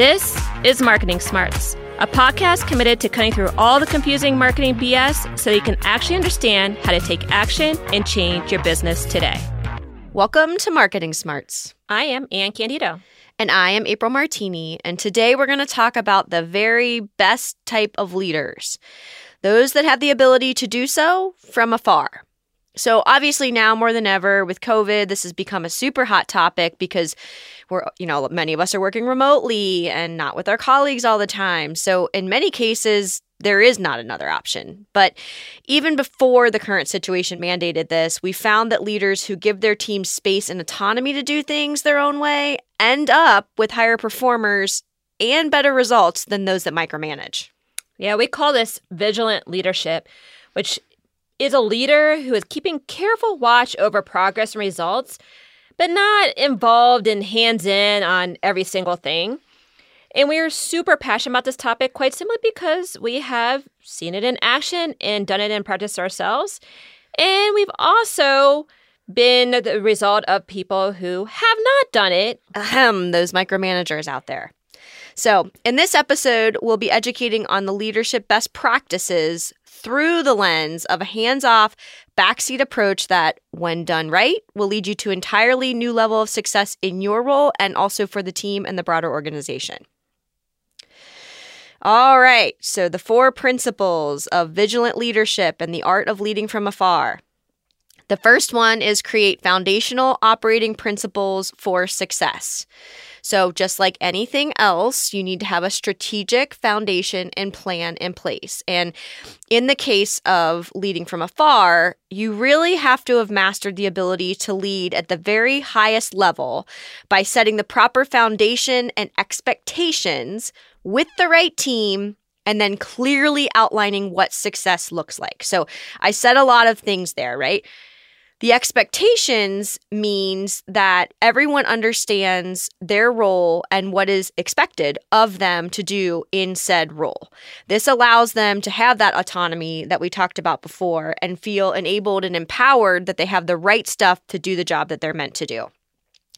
This is Marketing Smarts, a podcast committed to cutting through all the confusing marketing BS so you can actually understand how to take action and change your business today. Welcome to Marketing Smarts. I am Anne Candido. And I am April Martini. And today we're going to talk about the very best type of leaders those that have the ability to do so from afar. So, obviously, now more than ever with COVID, this has become a super hot topic because we're, you know, many of us are working remotely and not with our colleagues all the time. So, in many cases, there is not another option. But even before the current situation mandated this, we found that leaders who give their team space and autonomy to do things their own way end up with higher performers and better results than those that micromanage. Yeah, we call this vigilant leadership, which is a leader who is keeping careful watch over progress and results, but not involved in hands in on every single thing. And we are super passionate about this topic quite simply because we have seen it in action and done it in practice ourselves. And we've also been the result of people who have not done it. Ahem, those micromanagers out there. So, in this episode, we'll be educating on the leadership best practices through the lens of a hands off, backseat approach that, when done right, will lead you to entirely new level of success in your role and also for the team and the broader organization. All right, so the four principles of vigilant leadership and the art of leading from afar. The first one is create foundational operating principles for success. So, just like anything else, you need to have a strategic foundation and plan in place. And in the case of leading from afar, you really have to have mastered the ability to lead at the very highest level by setting the proper foundation and expectations with the right team and then clearly outlining what success looks like. So I said a lot of things there, right? The expectations means that everyone understands their role and what is expected of them to do in said role. This allows them to have that autonomy that we talked about before and feel enabled and empowered that they have the right stuff to do the job that they're meant to do.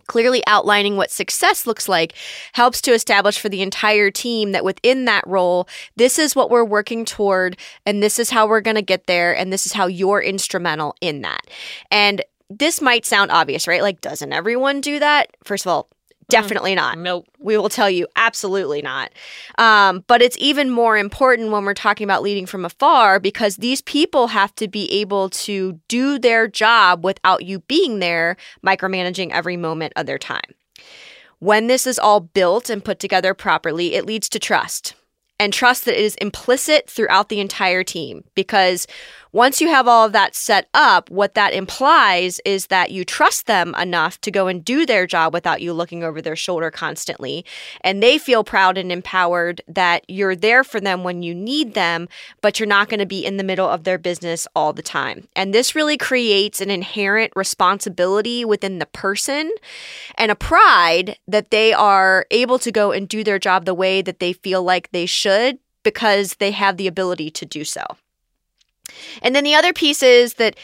Clearly outlining what success looks like helps to establish for the entire team that within that role, this is what we're working toward, and this is how we're going to get there, and this is how you're instrumental in that. And this might sound obvious, right? Like, doesn't everyone do that? First of all, Definitely not. Nope. We will tell you absolutely not. Um, but it's even more important when we're talking about leading from afar because these people have to be able to do their job without you being there, micromanaging every moment of their time. When this is all built and put together properly, it leads to trust and trust that it is implicit throughout the entire team because once you have all of that set up, what that implies is that you trust them enough to go and do their job without you looking over their shoulder constantly. And they feel proud and empowered that you're there for them when you need them, but you're not going to be in the middle of their business all the time. And this really creates an inherent responsibility within the person and a pride that they are able to go and do their job the way that they feel like they should because they have the ability to do so. And then the other piece is that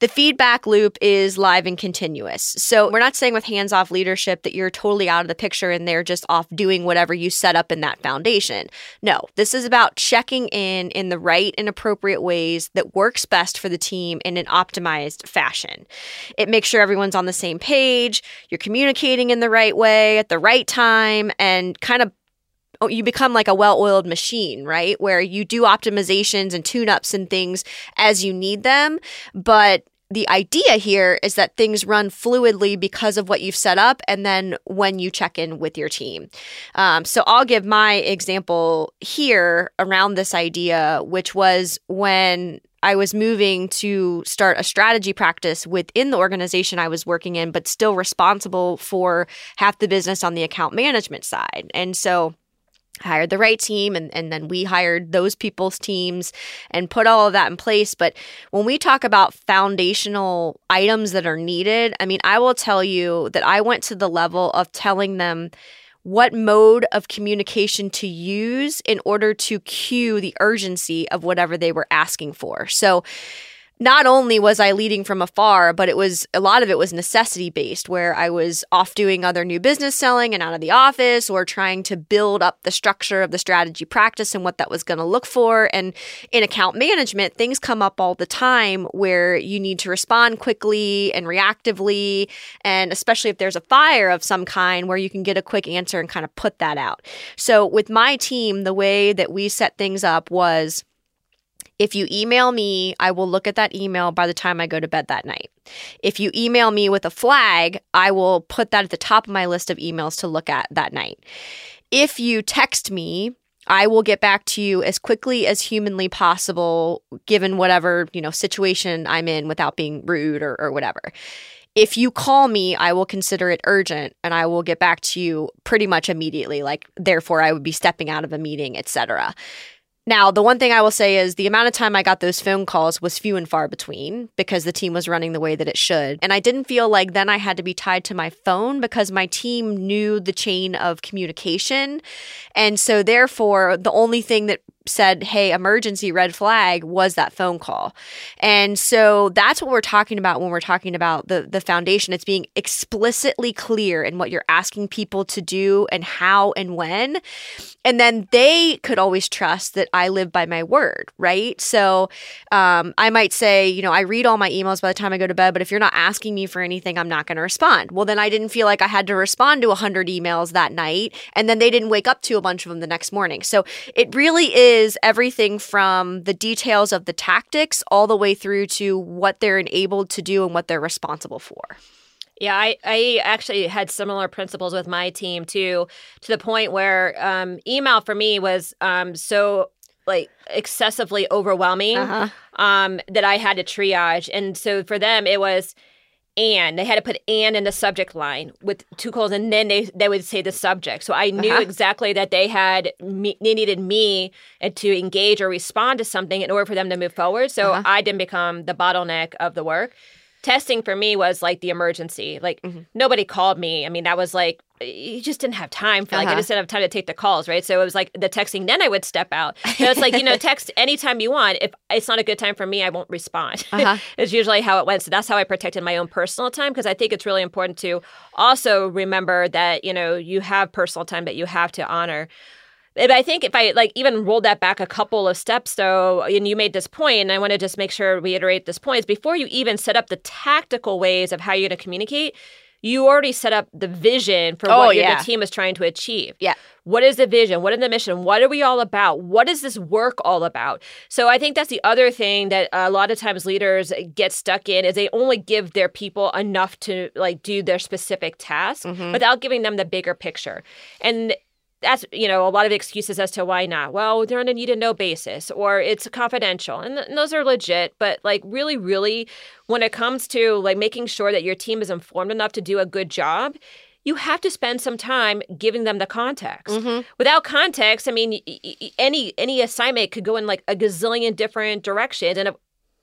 the feedback loop is live and continuous. So we're not saying with hands off leadership that you're totally out of the picture and they're just off doing whatever you set up in that foundation. No, this is about checking in in the right and appropriate ways that works best for the team in an optimized fashion. It makes sure everyone's on the same page, you're communicating in the right way at the right time, and kind of you become like a well-oiled machine, right? Where you do optimizations and tune-ups and things as you need them, but the idea here is that things run fluidly because of what you've set up and then when you check in with your team. Um, so I'll give my example here around this idea, which was when I was moving to start a strategy practice within the organization I was working in, but still responsible for half the business on the account management side. And so hired the right team and, and then we hired those people's teams and put all of that in place. But when we talk about foundational items that are needed i mean i will tell you that i went to the level of telling them what mode of communication to use in order to cue the urgency of whatever they were asking for. So not only was I leading from afar, but it was a lot of it was necessity based, where I was off doing other new business selling and out of the office or trying to build up the structure of the strategy practice and what that was going to look for. And in account management, things come up all the time where you need to respond quickly and reactively. And especially if there's a fire of some kind where you can get a quick answer and kind of put that out. So with my team, the way that we set things up was if you email me, I will look at that email by the time I go to bed that night. If you email me with a flag, I will put that at the top of my list of emails to look at that night. If you text me, I will get back to you as quickly as humanly possible, given whatever, you know, situation I'm in without being rude or, or whatever. If you call me, I will consider it urgent and I will get back to you pretty much immediately. Like, therefore, I would be stepping out of a meeting, etc. Now, the one thing I will say is the amount of time I got those phone calls was few and far between because the team was running the way that it should. And I didn't feel like then I had to be tied to my phone because my team knew the chain of communication. And so, therefore, the only thing that said, hey, emergency red flag was that phone call. And so that's what we're talking about when we're talking about the, the foundation. It's being explicitly clear in what you're asking people to do and how and when. And then they could always trust that I live by my word, right? So um, I might say, you know, I read all my emails by the time I go to bed, but if you're not asking me for anything, I'm not going to respond. Well, then I didn't feel like I had to respond to 100 emails that night. And then they didn't wake up to a bunch of them the next morning. So it really is is everything from the details of the tactics all the way through to what they're enabled to do and what they're responsible for. Yeah, I, I actually had similar principles with my team too, to the point where um, email for me was um, so like excessively overwhelming uh-huh. um, that I had to triage. And so for them, it was and they had to put and in the subject line with two calls and then they, they would say the subject so i knew uh-huh. exactly that they had me, they needed me to engage or respond to something in order for them to move forward so uh-huh. i didn't become the bottleneck of the work testing for me was like the emergency. Like mm-hmm. nobody called me. I mean, that was like you just didn't have time for like uh-huh. I just didn't have time to take the calls, right? So it was like the texting. Then I would step out. So it's like you know, text anytime you want. If it's not a good time for me, I won't respond. Uh-huh. it's usually how it went. So that's how I protected my own personal time because I think it's really important to also remember that you know you have personal time that you have to honor. But I think if I like even rolled that back a couple of steps though, and you made this point, and I want to just make sure we reiterate this point is before you even set up the tactical ways of how you're going to communicate, you already set up the vision for oh, what yeah. the team is trying to achieve. Yeah. What is the vision? What is the mission? What are we all about? What is this work all about? So I think that's the other thing that a lot of times leaders get stuck in is they only give their people enough to like do their specific task mm-hmm. without giving them the bigger picture. And that's you know a lot of excuses as to why not well they're on a need to know basis or it's confidential and, th- and, those are legit but like really really when it comes to like making sure that your team is informed enough to do a good job you have to spend some time giving them the context. Mm-hmm. Without context, I mean, any any assignment could go in like a gazillion different directions, and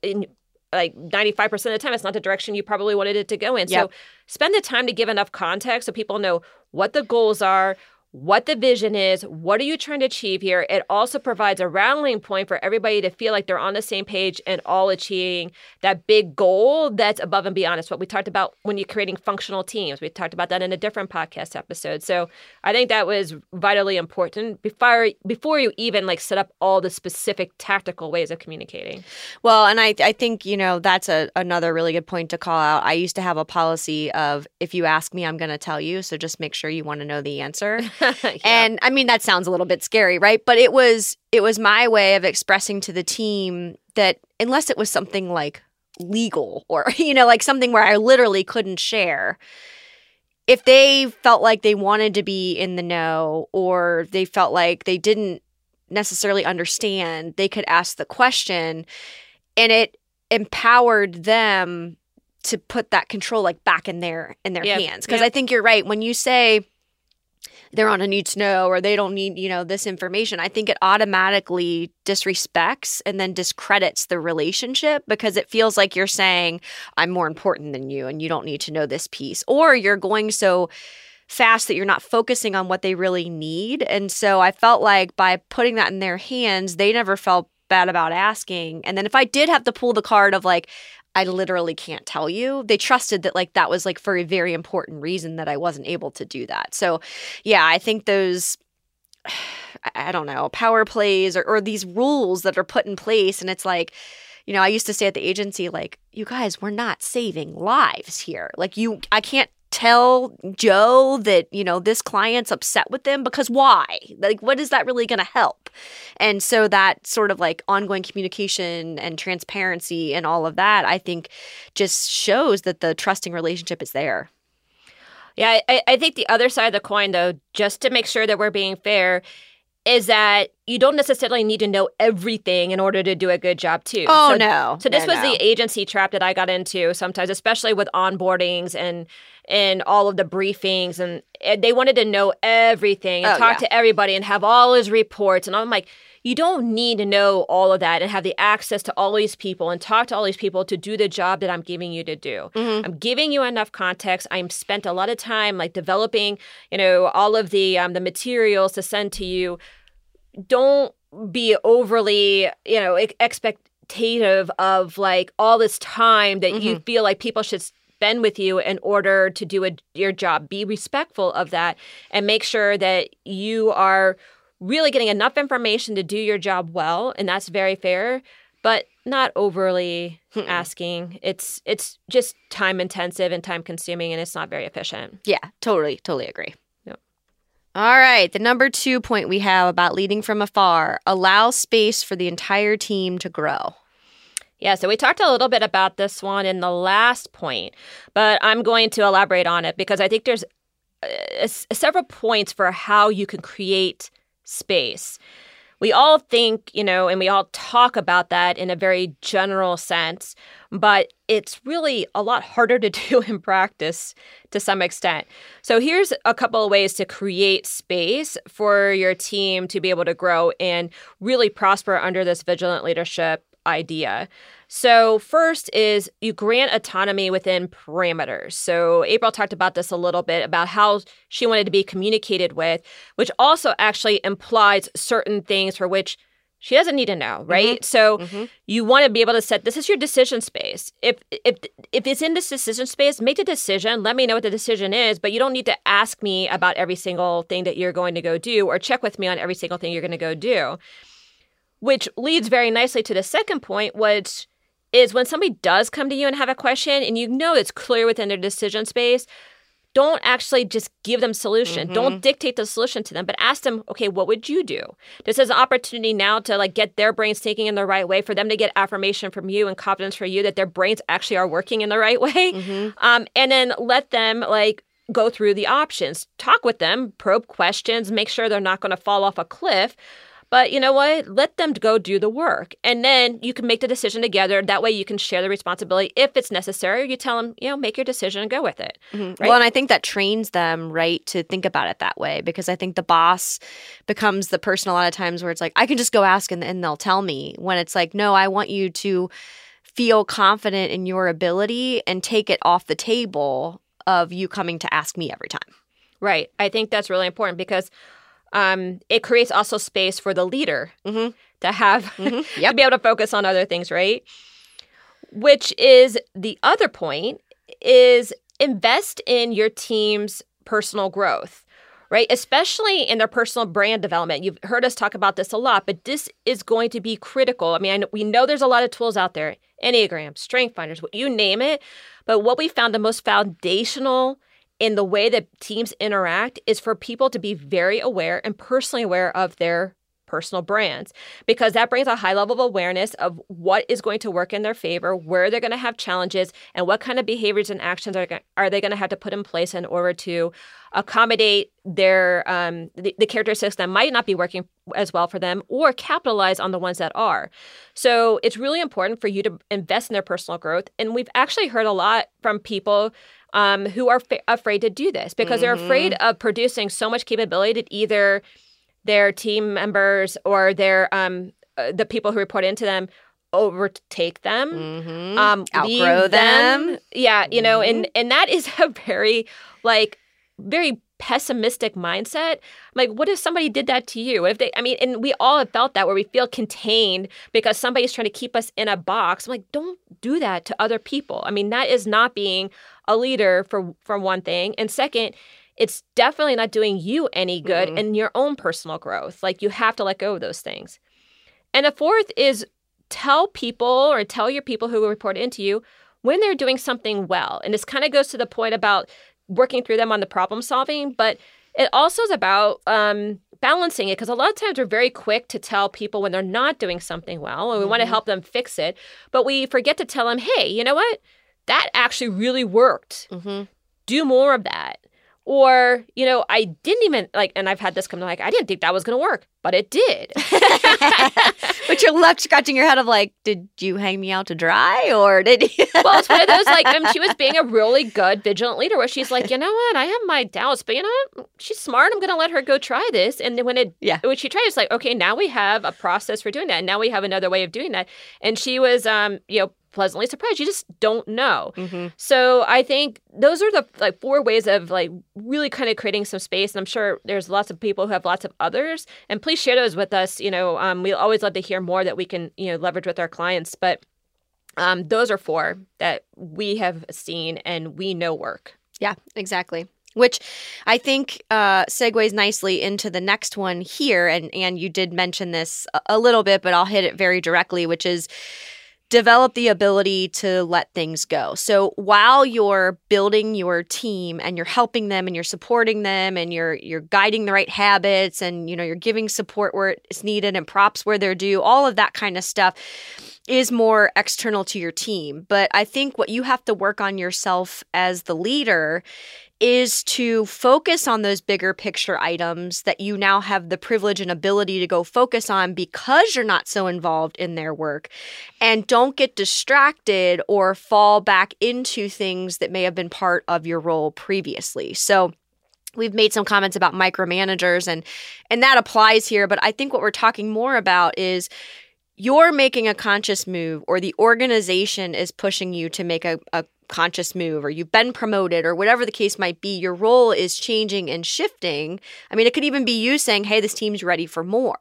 in like 95% of the time it's not the direction you probably wanted it to go in. Yep. So spend the time to give enough context so people know what the goals are, what the vision is, what are you trying to achieve here. It also provides a rallying point for everybody to feel like they're on the same page and all achieving that big goal that's above and beyond. It's what we talked about when you're creating functional teams. We talked about that in a different podcast episode. So I think that was vitally important before before you even like set up all the specific tactical ways of communicating. Well, and I I think, you know, that's a, another really good point to call out. I used to have a policy of if you ask me, I'm going to tell you. So just make sure you want to know the answer. yeah. And I mean that sounds a little bit scary, right? But it was it was my way of expressing to the team that unless it was something like legal or you know like something where I literally couldn't share if they felt like they wanted to be in the know or they felt like they didn't necessarily understand, they could ask the question and it empowered them to put that control like back in their in their yep. hands because yep. I think you're right when you say they're on a need to know or they don't need, you know, this information, I think it automatically disrespects and then discredits the relationship because it feels like you're saying, I'm more important than you and you don't need to know this piece. Or you're going so fast that you're not focusing on what they really need. And so I felt like by putting that in their hands, they never felt bad about asking. And then if I did have to pull the card of like, I literally can't tell you. They trusted that like that was like for a very important reason that I wasn't able to do that. So, yeah, I think those I don't know, power plays or, or these rules that are put in place and it's like you know, I used to say at the agency like, you guys, we're not saving lives here. Like you I can't tell Joe that, you know, this client's upset with them because why? Like, what is that really going to help? And so that sort of like ongoing communication and transparency and all of that, I think just shows that the trusting relationship is there. Yeah, I, I think the other side of the coin, though, just to make sure that we're being fair, is that you don't necessarily need to know everything in order to do a good job too. Oh so, no. So this no, was no. the agency trap that I got into sometimes, especially with onboardings and and all of the briefings and, and they wanted to know everything and Oh, talk yeah. to everybody and have all his reports and I'm like you don't need to know all of that and have the access to all these people and talk to all these people to do the job that I'm giving you to do. Mhm. I'm giving you enough context. I'm spent a lot of time like developing, you know, all of the um, the materials to send to you. Don't be overly, you know, expectative of like all this time that you mm-hmm. feel like people should spend with you in order to do a, your job. Be respectful of that and make sure that you are really getting enough information to do your job well, and that's very fair. But not overly Mm-mm. asking. It's it's just time intensive and time consuming, and it's not very efficient. Yeah, totally, totally agree. All right. The number two point we have about leading from afar allow space for the entire team to grow. Yeah, so we talked a little bit about this one in the last point, but I'm going to elaborate on it because I think there's uh, several points for how you can create space. We all think, you know, and we all talk about that in a very general sense, but it's really a lot harder to do in practice to some extent. So here's a couple of ways to create space for your team to be able to grow and really prosper under this vigilant leadership idea. So, first is you grant autonomy within parameters. So, April talked about this a little bit about how she wanted to be communicated with, which also actually implies certain things for which she doesn't need to know, right? So, Mhm. you want to be able to set this is your decision space. If if if it's in this decision space, make the decision. Let me know what the decision is, but you don't need to ask me about every single thing that you're going to go do or check with me on every single thing you're going to go do. Which leads very nicely to the second point, which is when somebody does come to you and have a question and you know it's clear within their decision space, don't actually just give them solution. Mhm. Don't dictate the solution to them, but ask them, okay, what would you do? This is an opportunity now to like get their brains thinking in the right way, for them to get affirmation from you and confidence for you that their brains actually are working in the right way. Mhm. Um, and then let them like go through the options, talk with them, probe questions, make sure they're not going to fall off a cliff. But you know what? Let them go do the work. And then you can make the decision together. That way you can share the responsibility if it's necessary. You tell them, you know, make your decision and go with it. Mhm. Right? Well, and I think that trains them, right, to think about it that way because I think the boss becomes the person a lot of times where it's like, I can just go ask and, and they'll tell me. When it's like, no, I want you to feel confident in your ability and take it off the table of you coming to ask me every time. Right. I think that's really important because um, it creates also space for the leader Mhm. to have Mhm. to be able to focus on other things, right? Which is the other point is invest in your team's personal growth, right? Especially in their personal brand development. You've heard us talk about this a lot, but this is going to be critical. I mean, I know, we know there's a lot of tools out there, Enneagram, Strength Finders, what you name it. But what we found the most foundational in the way that teams interact is for people to be very aware and personally aware of their personal brands because that brings a high level of awareness of what is going to work in their favor, where they're going to have challenges, and what kind of behaviors and actions are, are they going to have to put in place in order to accommodate their um, the, the characteristics that might not be working as well for them or capitalize on the ones that are. So it's really important for you to invest in their personal growth. And we've actually heard a lot from people um, who are fa- afraid to do this because they're Mhm. afraid of producing so much capability that either their team members or their um, uh, the people who report into them overtake them Mhm. um Outgrow leave them. yeah you know and and that is a very like very pessimistic mindset. Like, what if somebody did that to you? What if they, I mean, and we all have felt that where we feel contained because somebody's trying to keep us in a box. I'm like, don't do that to other people. I mean, that is not being a leader for, for one thing. And second, it's definitely not doing you any good mm-hmm. in your own personal growth. Like, you have to let go of those things. And the fourth is tell people or tell your people who report into you when they're doing something well. And this kind of goes to the point about working through them on the problem solving, but it also is about um, balancing it because a lot of times we're very quick to tell people when they're not doing something well and we mm-hmm. want to help them fix it, but we forget to tell them, hey, you know what? That actually really worked. Mm-hmm. Do more of that. Or, you know, I didn't even like, and I've had this come to like, I didn't think that was going to work, but it did. but you're left scratching your head of like, did you hang me out to dry or did you? well, it's one of those like, um, she was being a really good vigilant leader where she's like, you know what, I have my doubts, but you know what, she's smart. I'm going to let her go try this. And then when it, yeah, when she tried, it's like, okay, now we have a process for doing that. And now we have another way of doing that. And she was, um, you know, pleasantly surprised. You just don't know. Mm-hmm. So I think those are the like four ways of like really kind of creating some space. And I'm sure there's lots of people who have lots of others. And please share those with us. You know, um, we always love to hear more that we can you know leverage with our clients. But um, those are four that we have seen and we know work. Yeah, exactly which I think uh, segues nicely into the next one here. And and you did mention this a, a little bit, but I'll hit it very directly, which is develop the ability to let things go. So while you're building your team and you're helping them and you're supporting them and you're you're guiding the right habits and you know you're giving support where it's needed and props where they're due, all of that kind of stuff is more external to your team. But I think what you have to work on yourself as the leader is to focus on those bigger picture items that you now have the privilege and ability to go focus on because you're not so involved in their work. And don't get distracted or fall back into things that may have been part of your role previously. So, we've made some comments about micromanagers and and that applies here but i think what we're talking more about is you're making a conscious move or the organization is pushing you to make a, a conscious move or you've been promoted or whatever the case might be, your role is changing and shifting. I mean, it could even be you saying, hey, this team's ready for more.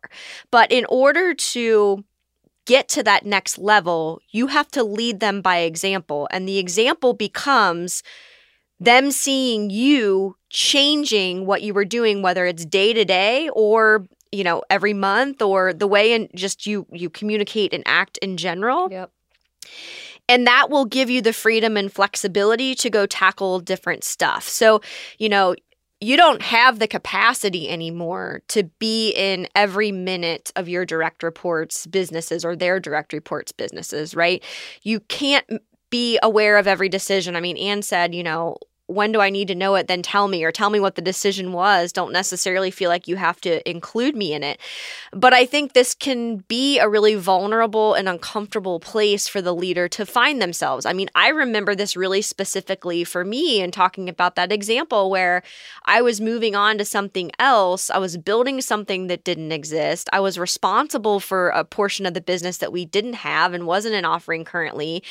But in order to get to that next level, you have to lead them by example. And the example becomes them seeing you changing what you were doing, whether it's day to day or you know every month or the way and just you you communicate and act in general yep and that will give you the freedom and flexibility to go tackle different stuff. So, you know, you don't have the capacity anymore to be in every minute of your direct reports businesses or their direct reports businesses, right? You can't be aware of every decision. I mean, Anne said, you know, when do I need to know it? Then tell me, or tell me what the decision was. Don't necessarily feel like you have to include me in it. But I think this can be a really vulnerable and uncomfortable place for the leader to find themselves. I mean, I remember this really specifically for me and talking about that example where I was moving on to something else. I was building something that didn't exist. I was responsible for a portion of the business that we didn't have and wasn't an offering currently.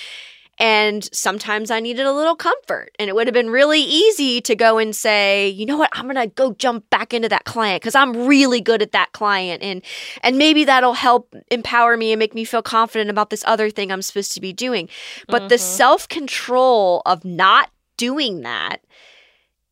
And sometimes I needed a little comfort. And it would have been really easy to go and say, you know what, I'm going to go jump back into that client because I'm really good at that client. And, and maybe that'll help empower me and make me feel confident about this other thing I'm supposed to be doing. But mm-hmm. the self control of not doing that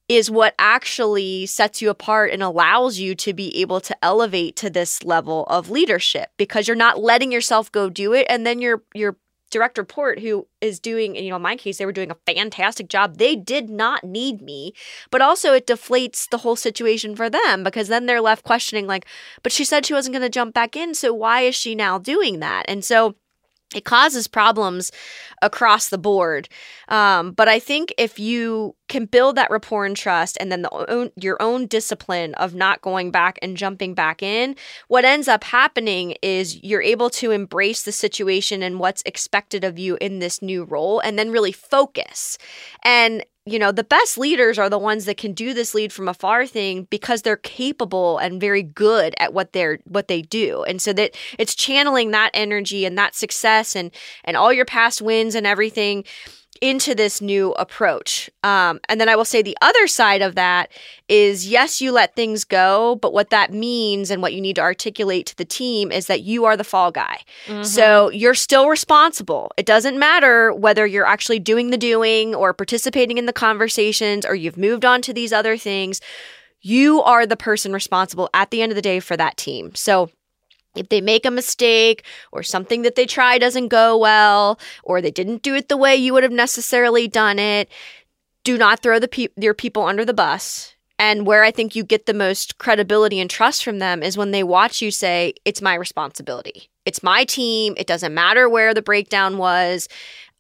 is what actually sets you apart and allows you to be able to elevate to this level of leadership because you're not letting yourself go do it and then you're you're direct report who is doing you know in my case they were doing a fantastic job. They did not need me but also it deflates the whole situation for them because then they're left questioning like but she said she wasn't going to jump back in so why is she now doing that? And so it causes problems across the board. Um, but I think if you can build that rapport and trust, and then the own, your own discipline of not going back and jumping back in, what ends up happening is you're able to embrace the situation and what's expected of you in this new role, and then really focus. And you know, the best leaders are the ones that can do this lead from afar thing because they're capable and very good at what they're what they do. And so that it's channeling that energy and that success and and all your past wins and everything into this new approach. Um, and then I will say the other side of that is yes, you let things go, but what that means and what you need to articulate to the team is that you are the fall guy. Mm-hmm. So you're still responsible. It doesn't matter whether you're actually doing the doing or participating in the conversations or you've moved on to these other things. You are the person responsible at the end of the day for that team. So if they make a mistake or something that they try doesn't go well or they didn't do it the way you would have necessarily done it, do not throw the pe- your people under the bus. And where I think you get the most credibility and trust from them is when they watch you say, It's my responsibility. It's my team. It doesn't matter where the breakdown was.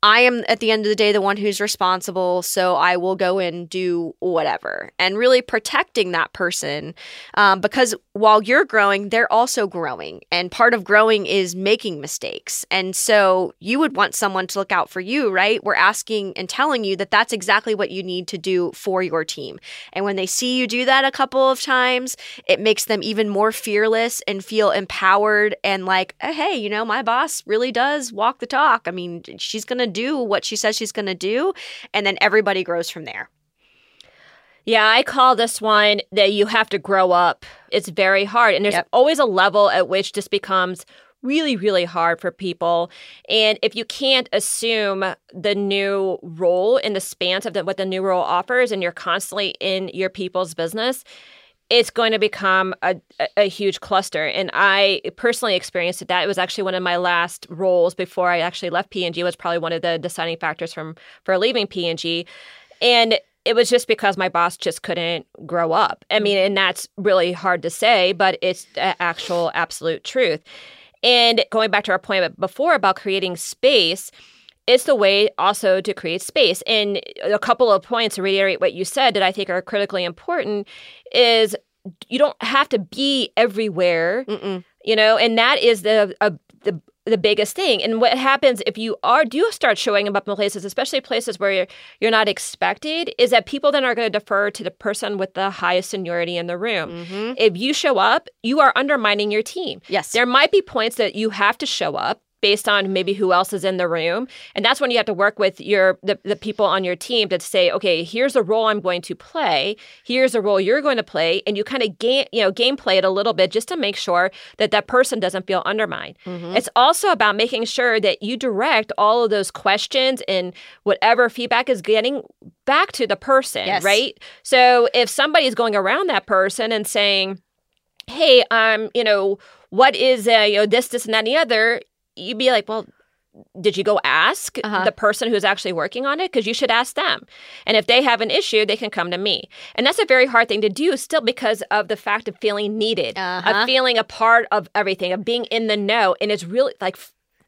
I am at the end of the day the one who's responsible, so I will go and do whatever. And really protecting that person um, because while you're growing, they're also growing. And part of growing is making mistakes. And so you would want someone to look out for you, right? We're asking and telling you that that's exactly what you need to do for your team. And when they see you do that a couple of times, it makes them even more fearless and feel empowered and like, hey, you know, my boss really does walk the talk. I mean, she's going to do what she says she's going to do. And then everybody grows from there. Yeah, I call this one that you have to grow up. It's very hard. And there's yep. always a level at which this becomes really, really hard for people. And if you can't assume the new role in the span of the, what the new role offers, and you're constantly in your people's business, it's going to become a, a, huge cluster. And I personally experienced. That it was actually one of my last roles before I actually left P&G was probably one of the deciding factors from for leaving P&G. And it was just because my boss just couldn't grow up. I mean, and that's really hard to say, but it's actual absolute truth. And going back to our point before about creating space, it's the way also to create space. And a couple of points to reiterate what you said that I think are critically important is you don't have to be everywhere, Mm-mm. you know, and that is the a, the the biggest thing. And what happens if you are do start showing up in places, especially places where you're, you're not expected, is that people then are going to defer to the person with the highest seniority in the room. Mm-hmm. If you show up, you are undermining your team. Yes. There might be points that you have to show up based on maybe who else is in the room. And that's when you have to work with your the, the people on your team to say okay here's a role i'm going to play. Here's a role you're going to play. And you kind of game you know gameplay it a little bit just to make sure that that person doesn't feel undermined. Mm-hmm. it's also about making sure that you direct all of those questions and whatever feedback is getting back to the person yes. right? So if somebody's going around that person and saying hey um you know what is uh, you know this this and that and the other you'd be like, well, did you go ask uh-huh. the person who's actually working on it? Because you should ask them. And if they have an issue, they can come to me. And that's a very hard thing to do still because of the fact of feeling needed, uh-huh. of feeling a part of everything, of being in the know. And it's really like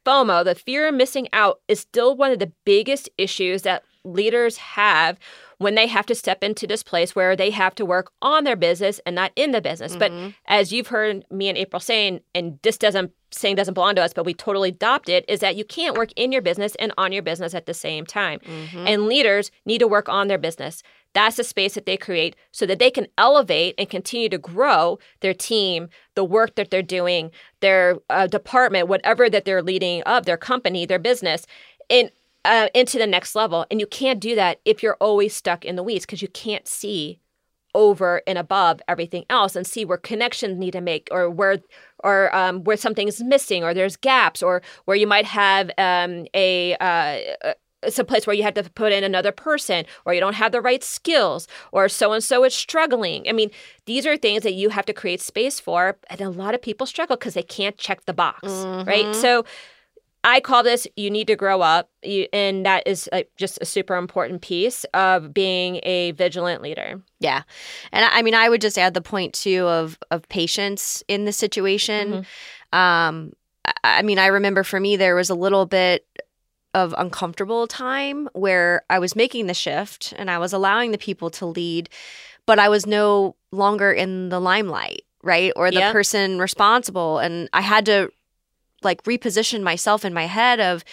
FOMO, the fear of missing out, is still one of the biggest issues that leaders have when they have to step into this place where they have to work on their business and not in the business. Mm-hmm. But as you've heard me and April saying, and this doesn't saying doesn't belong to us, but we totally adopt it, is that you can't work in your business and on your business at the same time. Mm-hmm. And leaders need to work on their business. That's the space that they create so that they can elevate and continue to grow their team, the work that they're doing, their uh, department, whatever that they're leading up, their company, their business. And uh, into the next level. And you can't do that if you're always stuck in the weeds because you can't see over and above everything else and see where connections need to make or where or um, where something is missing or there's gaps or where you might have um, a uh, some place where you have to put in another person or you don't have the right skills or so and so is struggling i mean these are things that you have to create space for and a lot of people struggle because they can't check the box mm-hmm. right so I call this you need to grow up. You, and that is like just a super important piece of being a vigilant leader. Yeah. And I mean, I would just add the point too of, of patience in the situation. Mm-hmm. Um, I mean, I remember for me, there was a little bit of uncomfortable time where I was making the shift and I was allowing the people to lead, but I was no longer in the limelight, right? Or the yep. person responsible. And I had to like reposition myself in my head of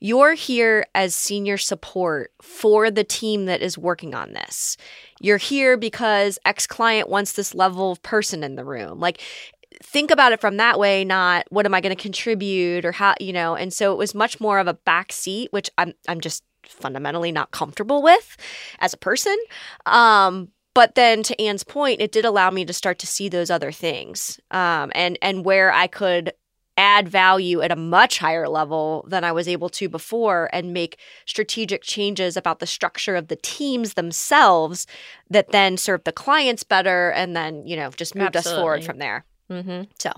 you're here as senior support for the team that is working on this. You're here because X client wants this level of person in the room. Like think about it from that way, not what am I going to contribute or how, you know, and so it was much more of a back seat, which I'm I'm just fundamentally not comfortable with as a person. Um, but then to Anne's point, it did allow me to start to see those other things um, and and where I could add value at a much higher level than I was able to before and make strategic changes about the structure of the teams themselves that then served the clients better and then, you know, just moved Absolutely. us forward from there. Mm-hmm. So,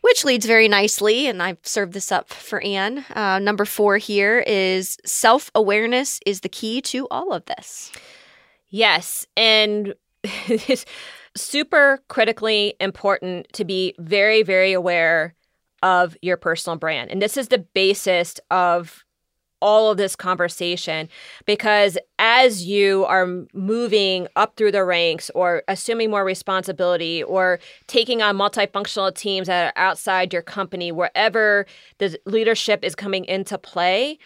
which leads very nicely, and I've served this up for Anne. Uh, number four here is self awareness is the key to all of this. Yes. And it's super critically important to be very, very aware of your personal brand. And this is the basis of all of this conversation because as you are moving up through the ranks or assuming more responsibility or taking on multifunctional teams that are outside your company, wherever the leadership is coming into play,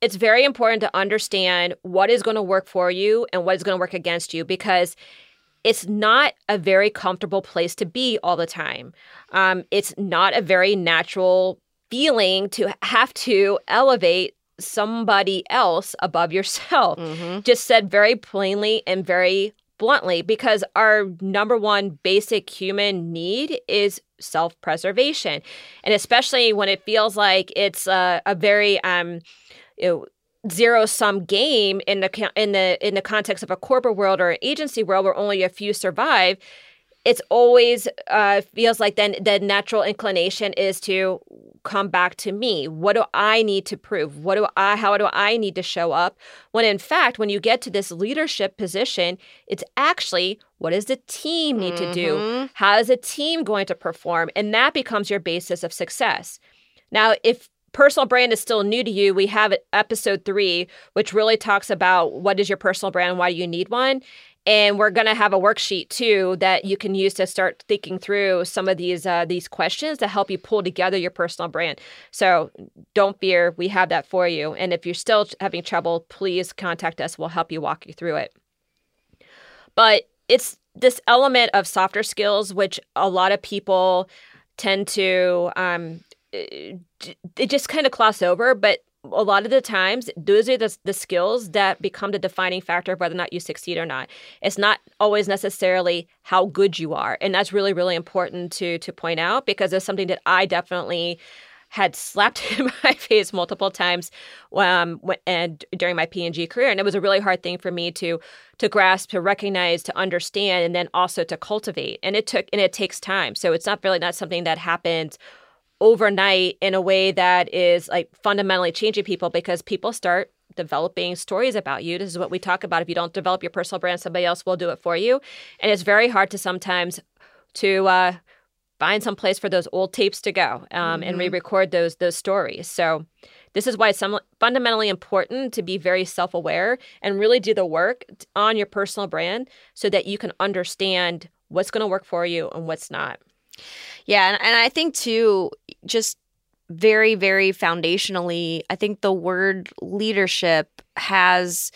it's very important to understand what is going to work for you and what is going to work against you because it's not a very comfortable place to be all the time. Um, it's not a very natural feeling to have to elevate somebody else above yourself. Mm-hmm. Just said very plainly and very bluntly, because our number one basic human need is self preservation. And especially when it feels like it's a, a very, um, you know, zero sum game in the in the in the context of a corporate world or an agency world where only a few survive it's always uh, feels like then the natural inclination is to come back to me. What do i need to prove? What do i how do i need to show up? When in fact when you get to this leadership position it's actually what does the team need mm-hmm. to do? Mm-hmm. how is the team going to perform? And that becomes your basis of success. Now if personal brand is still new to you, we have episode three, which really talks about what is your personal brand and why do you need one. And we're going to have a worksheet too that you can use to start thinking through some of these uh, these questions to help you pull together your personal brand. So don't fear, we have that for you. And if you're still having trouble, please contact us. We'll help you walk you through it. But it's this element of softer skills, which a lot of people tend to um, they just kind of gloss over, but a lot of the times those are the, the skills that become the defining factor of whether or not you succeed or not. It's not always necessarily how good you are and that's really really important to to point out because it's something that i definitely had slapped in my face multiple times um, and during my P&G career and it was a really hard thing for me to to grasp to recognize to understand and then also to cultivate and it took and it takes time. So it's not really not something that happens overnight in a way that is like fundamentally changing people because people start developing stories about you. This is what we talk about. If you don't develop your personal brand, somebody else will do it for you. And it's very hard to sometimes to uh, find some place for those old tapes to go um, mm-hmm. and re-record those those stories. So this is why it's some, fundamentally important to be very self-aware and really do the work on your personal brand so that you can understand what's going to work for you and what's not. Yeah, and, and I think too, just very, very foundationally, I think the word leadership has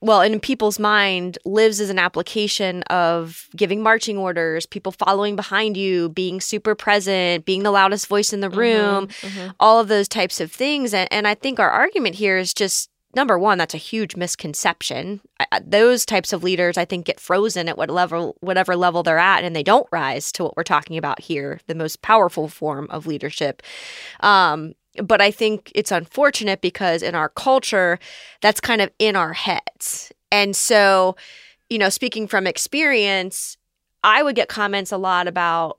well, in people's mind, lives as an application of giving marching orders, people following behind you, being super present, being the loudest voice in the mm-hmm, room, mm-hmm, mm-hmm. all of those types of things. And, and I think our argument here is just number one, that's a huge misconception. I, those types of leaders, I think, get frozen at what level, whatever level they're at, and they don't rise to what we're talking about here, the most powerful form of leadership. Um, but I think it's unfortunate because in our culture, that's kind of in our heads. And so, you know, speaking from experience, I would get comments a lot about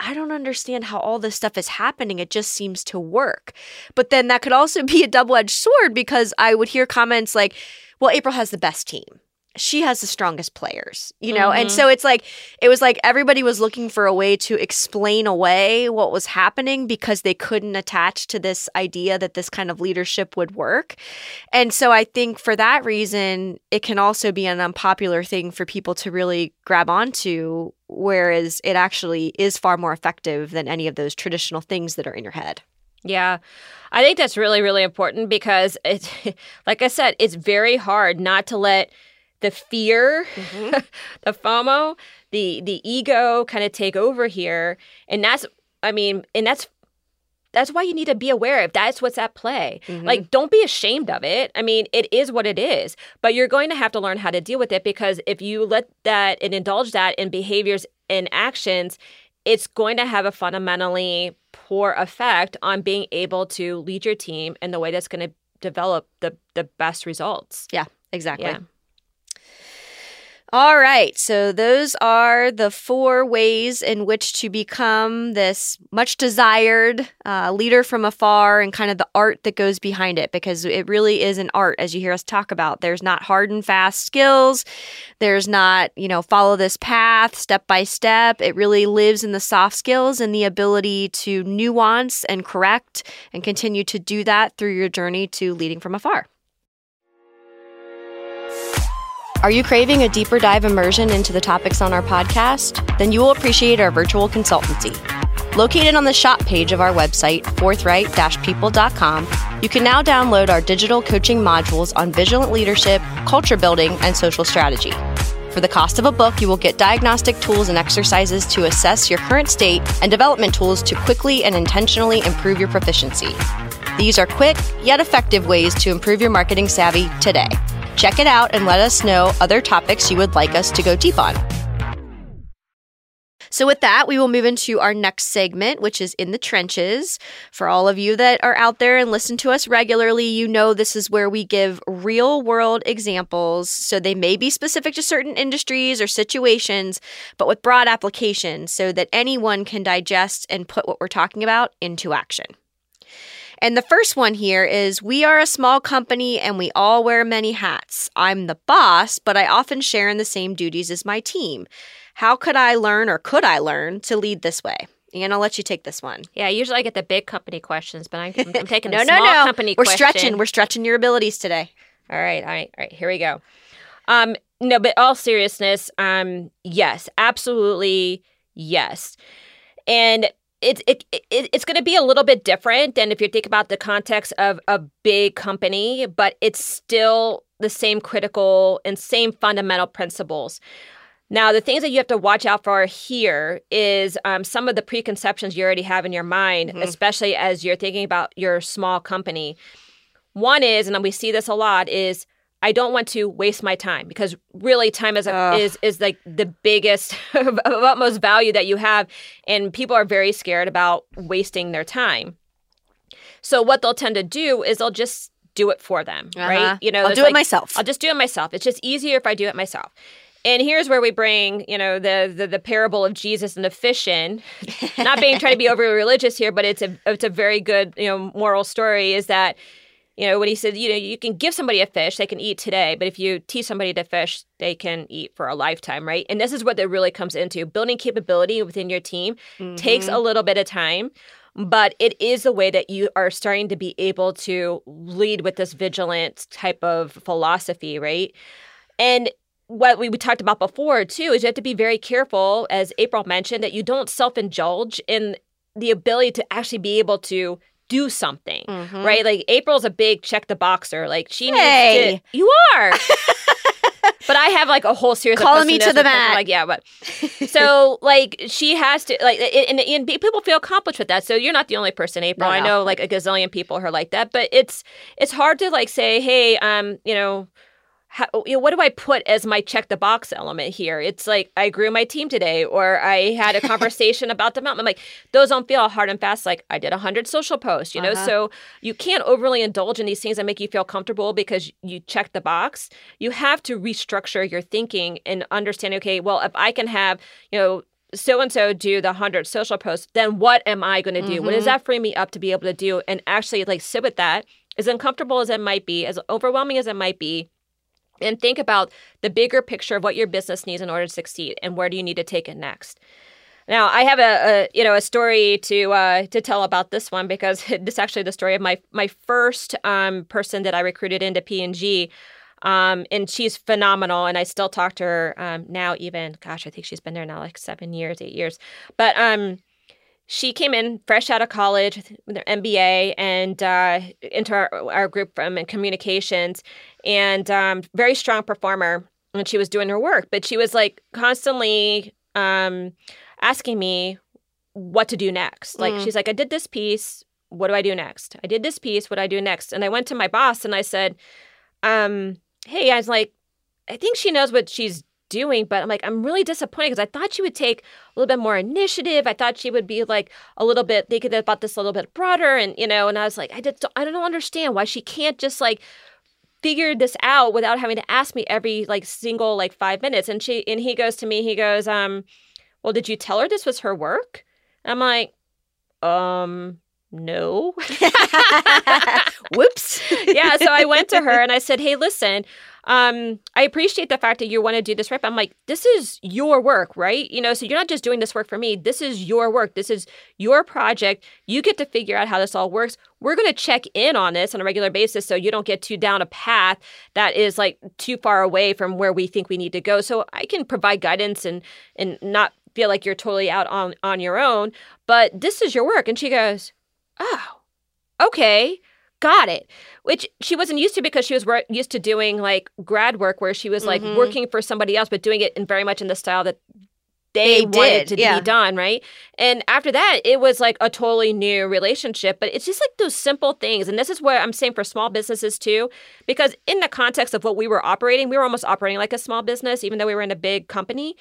I don't understand how all this stuff is happening. It just seems to work. But then that could also be a double edged sword because I would hear comments like, well, April has the best team she has the strongest players, you know? Mm-hmm. And so it's like, it was like everybody was looking for a way to explain away what was happening because they couldn't attach to this idea that this kind of leadership would work. And so I think for that reason, it can also be an unpopular thing for people to really grab onto, whereas it actually is far more effective than any of those traditional things that are in your head. Yeah. I think that's really, really important because it, like I said, it's very hard not to let the fear, mm-hmm. the FOMO, the the ego kind of take over here, and that's I mean, and that's that's why you need to be aware if that's what's at play. Mhm. Like, don't be ashamed of it. I mean, it is what it is, but you're going to have to learn how to deal with it because if you let that and indulge that in behaviors and actions, it's going to have a fundamentally poor effect on being able to lead your team in the way that's going to develop the the best results. Yeah, exactly. Yeah. All right. So, those are the four ways in which to become this much desired uh, leader from afar and kind of the art that goes behind it, because it really is an art, as you hear us talk about. There's not hard and fast skills. There's not, you know, follow this path step by step. It really lives in the soft skills and the ability to nuance and correct and continue to do that through your journey to leading from afar. Are you craving a deeper dive immersion into the topics on our podcast? Then you will appreciate our virtual consultancy. Located on the shop page of our website, forthright people.com, you can now download our digital coaching modules on vigilant leadership, culture building, and social strategy. For the cost of a book, you will get diagnostic tools and exercises to assess your current state and development tools to quickly and intentionally improve your proficiency. These are quick yet effective ways to improve your marketing savvy today. Check it out and let us know other topics you would like us to go deep on. So, with that, we will move into our next segment, which is In the Trenches. For all of you that are out there and listen to us regularly, you know this is where we give real world examples. So, they may be specific to certain industries or situations, but with broad application so that anyone can digest and put what we're talking about into action. And the first one here is We are a small company and we all wear many hats. I'm the boss, but I often share in the same duties as my team. How could I learn or could I learn to lead this way? And I'll let you take this one. Yeah, usually I get the big company questions, but I'm, I'm taking no, the no, small no. company We're question. stretching. We're stretching your abilities today. All right, all right, all right. Here we go. Um, no, but all seriousness, um, yes, absolutely, yes, and it's it, it it's going to be a little bit different than if you think about the context of a big company, but it's still the same critical and same fundamental principles. Now, the things that you have to watch out for here is um, some of the preconceptions you already have in your mind, Mhm. especially as you're thinking about your small company. One is, and we see this a lot, is I don't want to waste my time because really time is a, is is like the biggest of utmost value that you have, and people are very scared about wasting their time. So what they'll tend to do is they'll just do it for them, Uh-huh. right? You know, I'll do it myself. I'll just do it myself. It's just easier if I do it myself. And here's where we bring, you know, the the, the parable of Jesus and the fish in. Not being trying to be overly religious here, but it's a it's a very good, you know, moral story. Is that, you know, when he said, you know, you can give somebody a fish, they can eat today, but if you teach somebody to fish, they can eat for a lifetime, right? And this is what it really comes into building capability within your team takes Mhm. a little bit of time but it is a way that you are starting to be able to lead with this vigilant type of philosophy right and what we, we talked about before too is you have to be very careful as april mentioned that you don't self-indulge in the ability to actually be able to do something Mhm. right like april's a big check the boxer like she Hey. needs to you are but i have like a whole series Calling of me to the mat. like yeah but so like she has to like and, and people feel accomplished with that so you're not the only person april No, i no. know like a gazillion people are like that but it's it's hard to like say hey um you know how, you know, what do I put as my check the box element here? It's like I grew my team today, or I had a conversation about development. Like those don't feel hard and fast. Like I did a hundred social posts, you know. Uh-huh. So you can't overly indulge in these things that make you feel comfortable because you check the box. You have to restructure your thinking and understand. Okay, well, if I can have, you know, so and so do the 100 social posts, then what am I going to do? What does Mhm. that free me up to be able to do? And actually, like, sit with that, as uncomfortable as it might be, as overwhelming as it might be, and think about the bigger picture of what your business needs in order to succeed and where do you need to take it next. Now, I have a, a you know a story to uh, to tell about this one because this is actually the story of my my first um, person that I recruited into P and G. Um, and she's phenomenal, and I still talk to her um, now. Even gosh, I think she's been there now like seven years, eight years. But um, she came in fresh out of college with her MBA and uh, into our, our group from in communications, and um, very strong performer. And she was doing her work, but she was like constantly um, asking me what to do next. Like Mm. she's like, I did this piece. what do I do next? I did this piece. What do I do next? And I went to my boss and I said, um, hey, I was like, I think she knows what she's doing, but I'm like, I'm really disappointed because I thought she would take a little bit more initiative. I thought she would be like a little bit thinking about this a little bit broader, and you know, and I was like, I just I don't understand why she can't just like figure this out without having to ask me every like single like five minutes. And she and he goes to me, he goes, um, well, did you tell her this was her work? And I'm like, um, no. Whoops. yeah. So I went to her and I said, hey, listen, um, I appreciate the fact that you want to do this right. But I'm like, this is your work, right? You know, so you're not just doing this work for me. This is your work. This is your project. You get to figure out how this all works. We're going to check in on this on a regular basis so you don't get too down a path that is like too far away from where we think we need to go. So I can provide guidance and and not feel like you're totally out on on your own, but this is your work. And she goes, "Oh, okay." Got it which she wasn't used to because she was used to doing like grad work where she was like mm-hmm. working for somebody else but doing it in very much in the style that they, they wanted to yeah. be done right and after that it was like a totally new relationship but it's just like those simple things and this is what i'm saying for small businesses too because in the context of what we were operating we were almost operating like a small business even though we were in a big company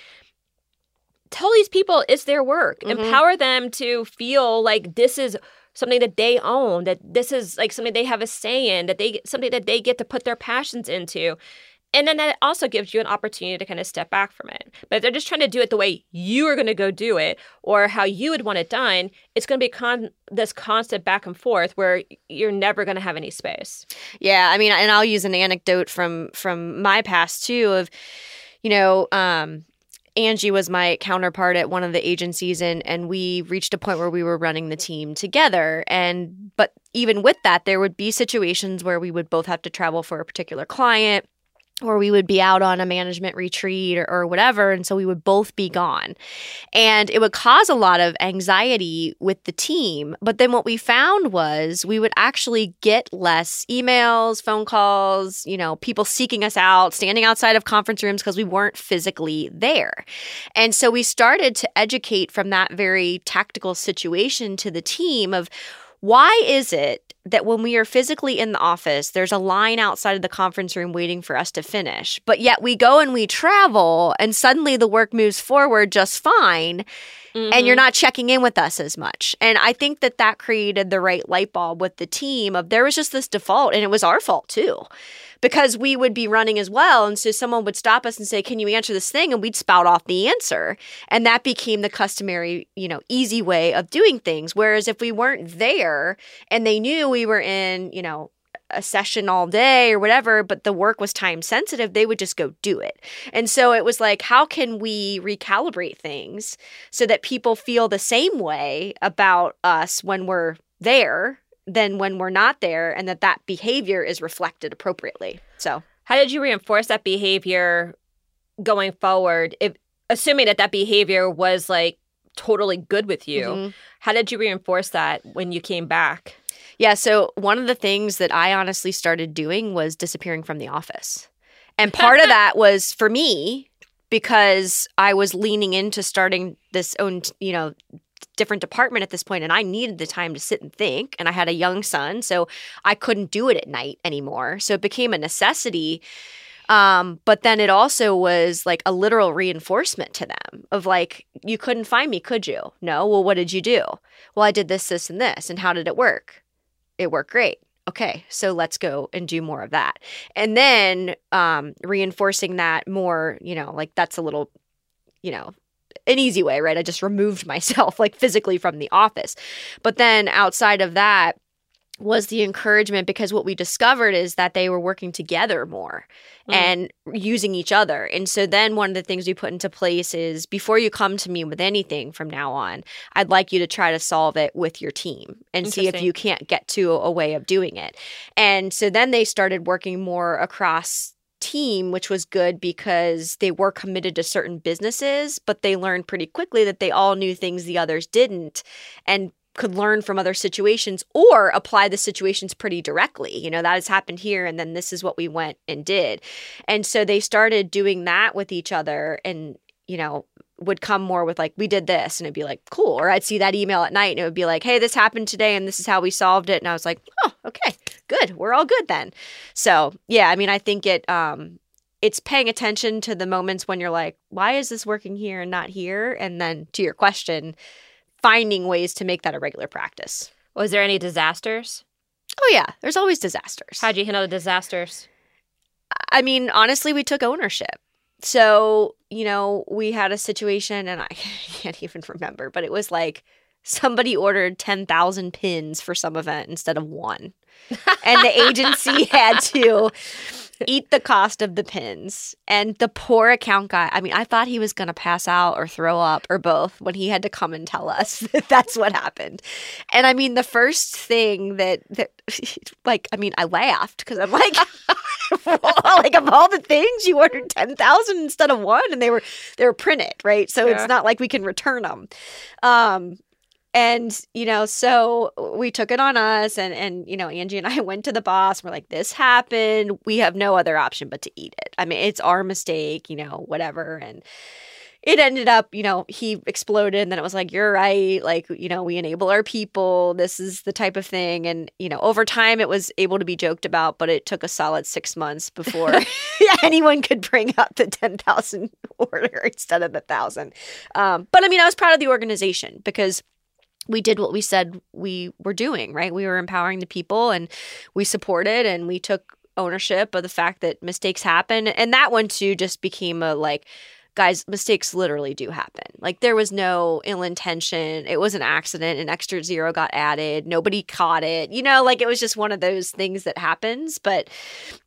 tell these people it's their work mm-hmm. empower them to feel like this is something that they own, that this is like something they have a say in, that they something that they get to put their passions into. And then that also gives you an opportunity to kind of step back from it. But if they're just trying to do it the way you are going to go do it or how you would want it done, it's going to be con- this constant back and forth where you're never going to have any space. Yeah, I mean, and I'll use an anecdote from from my past too of, you know, um, Angie was my counterpart at one of the agencies and and we reached a point where we were running the team together. And but even with that there would be situations where we would both have to travel for a particular client or we would be out on a management retreat or, or, whatever. And so we would both be gone. And it would cause a lot of anxiety with the team. But then what we found was we would actually get less emails, phone calls, you know, people seeking us out, standing outside of conference rooms because we weren't physically there. And so we started to educate from that very tactical situation to the team of, why is it that when we are physically in the office, there's a line outside of the conference room waiting for us to finish, but yet we go and we travel and suddenly the work moves forward just fine mm-hmm. and you're mm-hmm. not checking in with us as much. And I think that that created the right light bulb with the team of there was just this default and it was our fault too because we would be running as well. And so someone would stop us and say, Can you answer this thing? And we'd spout off the answer. And that became the customary, you know, easy way of doing things. Whereas if we weren't there and they knew we were in, you know, a session all day or whatever, but the work was time sensitive, they would just go do it. And so it was like, how can we recalibrate things so that people feel the same way about us when we're there than when we're not there and that that behavior is reflected appropriately. So, how did you reinforce that behavior going forward? If assuming that that behavior was like totally good with you, mm-hmm. how did you reinforce that when you came back? Yeah, so one of the things that I honestly started doing was disappearing from the office. And part of that was for me because I was leaning into starting this own, you know, different department at this point and I needed the time to sit and think and I had a young son so I couldn't do it at night anymore. So it became a necessity um, but then it also was like a literal reinforcement to them of like you couldn't find me could you? No well what did you do? Well I did this this and this and how did it work it worked great okay so let's go and do more of that and then um, reinforcing that more you know like that's a little you know an easy way, right? I just removed myself like physically from the office. But then outside of that, was the encouragement because what we discovered is that they were working together more mm. and using each other. And so then one of the things we put into place is before you come to me with anything from now on, I'd like you to try to solve it with your team and see if you can't get to a way of doing it. And so then they started working more across team, which was good because they were committed to certain businesses, but they learned pretty quickly that they all knew things the others didn't and could learn from other situations or apply the situations pretty directly. You know, that has happened here, and then this is what we went and did. And so they started doing that with each other and you know, would come more with like, we did this, and it'd be like, cool. Or I'd see that email at night and it would be like, hey, this happened today and this is how we solved it. And I was like, oh, okay, good. We're all good then. So yeah, I mean, I think it um it's paying attention to the moments when you're like, why is this working here and not here? And then to your question, finding ways to make that a regular practice. Was there any disasters? Oh yeah, there's always disasters. How'd you handle the disasters? I mean, honestly, we took ownership. So, you know, we had a situation, and I can't even remember, but it was like somebody ordered 10,000 pins for some event instead of one. and the agency had to eat the cost of the pins. And the poor account guy, I mean, I thought he was going to pass out or throw up or both when he had to come and tell us that that's what happened. And I mean, the first thing that, that like, I mean, I laughed because I'm like, like of all the things you ordered 10,000 instead of one and they were they were printed, right? So yeah. it's not like we can return them. Um and you know so we took it on us and and you know angie and i went to the boss. We're like this happened. We have no other option but to eat it. I mean it's our mistake you know whatever. And it ended up you know he exploded and then it was like you're right. Like you know we enable our people. This is the type of thing. And you know over time it was able to be joked about but it took a solid six months before anyone could bring up the 10000 order instead of the thousand. Um, but i mean i was proud of the organization because we did what we said we were doing, right? We were empowering the people and we supported and we took ownership of the fact that mistakes happen. And that one too just became a like, guys, mistakes literally do happen. Like there was no ill intention. It was an accident. An extra zero got added. Nobody caught it. You know, like it was just one of those things that happens. But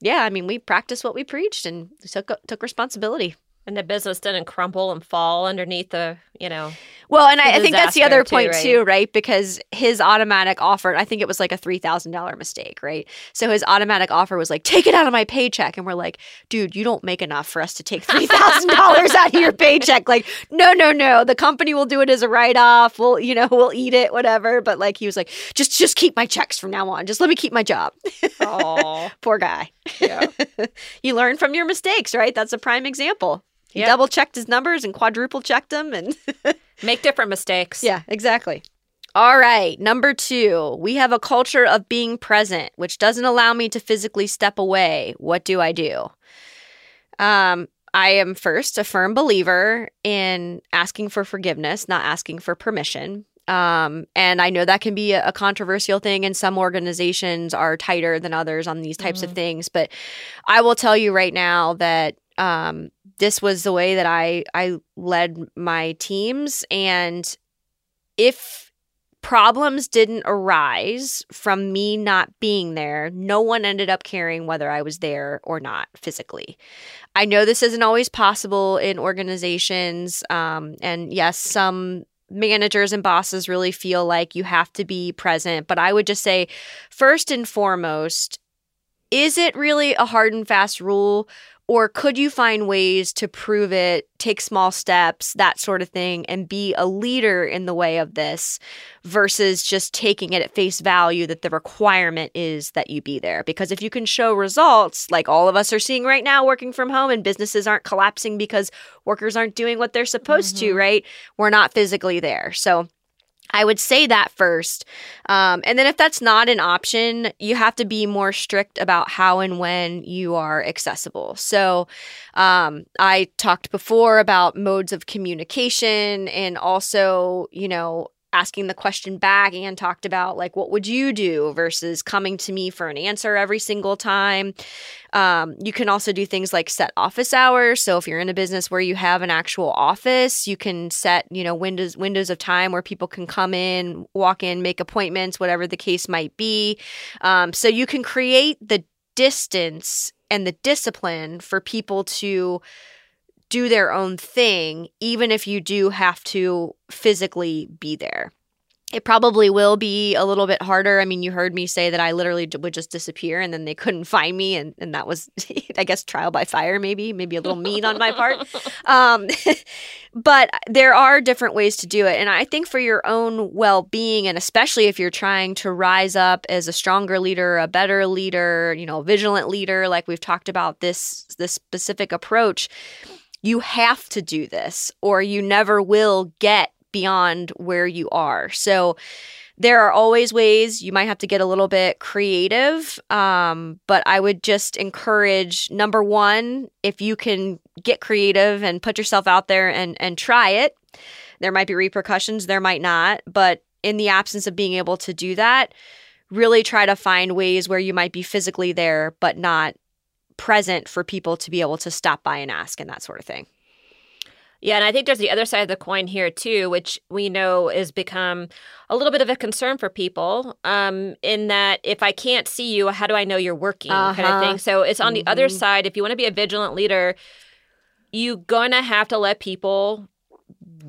yeah, I mean, we practiced what we preached and took took responsibility. And the business didn't crumple and fall underneath the, you know. Well, and I, I, think that's the other point too right? too, right? Because his automatic offer, I think it was like a three thousand dollar mistake, right? So his automatic offer was like, take it out of my paycheck, and we're like, dude, you don't make enough for us to take three thousand dollars out of your paycheck. Like, no, no, no, the company will do it as a write off. We'll, you know, we'll eat it, whatever. But like, he was like, just, just keep my checks from now on. Just let me keep my job. Oh, poor guy. Yeah, you learn from your mistakes, right? That's a prime example. He yep. double checked his numbers and quadruple checked them and make different mistakes. Yeah, exactly. All right, number two, we have a culture of being present, which doesn't allow me to physically step away. What do I do? Um, I am first a firm believer in asking for forgiveness, not asking for permission. Um, and I know that can be a, a, controversial thing, and some organizations are tighter than others on these types mm-hmm. of things. But I will tell you right now that um, this was the way that I I led my teams and if problems didn't arise from me not being there, no one ended up caring whether I was there or not physically. I know this isn't always possible in organizations. Um, and yes, some managers and bosses really feel like you have to be present. But I would just say, first and foremost, is it really a hard and fast rule? Or could you find ways to prove it, take small steps, that sort of thing, and be a leader in the way of this versus just taking it at face value that the requirement is that you be there? Because if you can show results, like all of us are seeing right now working from home and businesses aren't collapsing because workers aren't doing what they're supposed mm-hmm. to, right? We're not physically there. So, I would say that first. Um, and then if that's not an option, you have to be more strict about how and when you are accessible. So um, I talked before about modes of communication and also, you know, asking the question back and talked about like what would you do versus coming to me for an answer every single time? Um, you can also do things like set office hours. So if you're in a business where you have an actual office you can set you know windows windows of time where people can come in walk in make appointments whatever the case might be. Um, so you can create the distance and the discipline for people to do their own thing, even if you do have to physically be there. It probably will be a little bit harder. I mean, you heard me say that I literally would just disappear and then they couldn't find me. And, and that was, I guess, trial by fire, maybe, maybe a little mean on my part. Um, but there are different ways to do it. And I think for your own well being, and especially if you're trying to rise up as a stronger leader, a better leader, you know, vigilant leader, like we've talked about this, this specific approach you have to do this or you never will get beyond where you are. So there are always ways you might have to get a little bit creative um, but i would just encourage number one if you can get creative and put yourself out there and and try it there might be repercussions there might not but in the absence of being able to do that really try to find ways where you might be physically there but not present for people to be able to stop by and ask and that sort of thing yeah, and I think there's the other side of the coin here too, which we know has become a little bit of a concern for people. Um, in that if I can't see you, how do I know you're working? Uh-huh. Kind of thing. So it's on Mhm. the other side. If you want to be a vigilant leader, you're gonna have to let people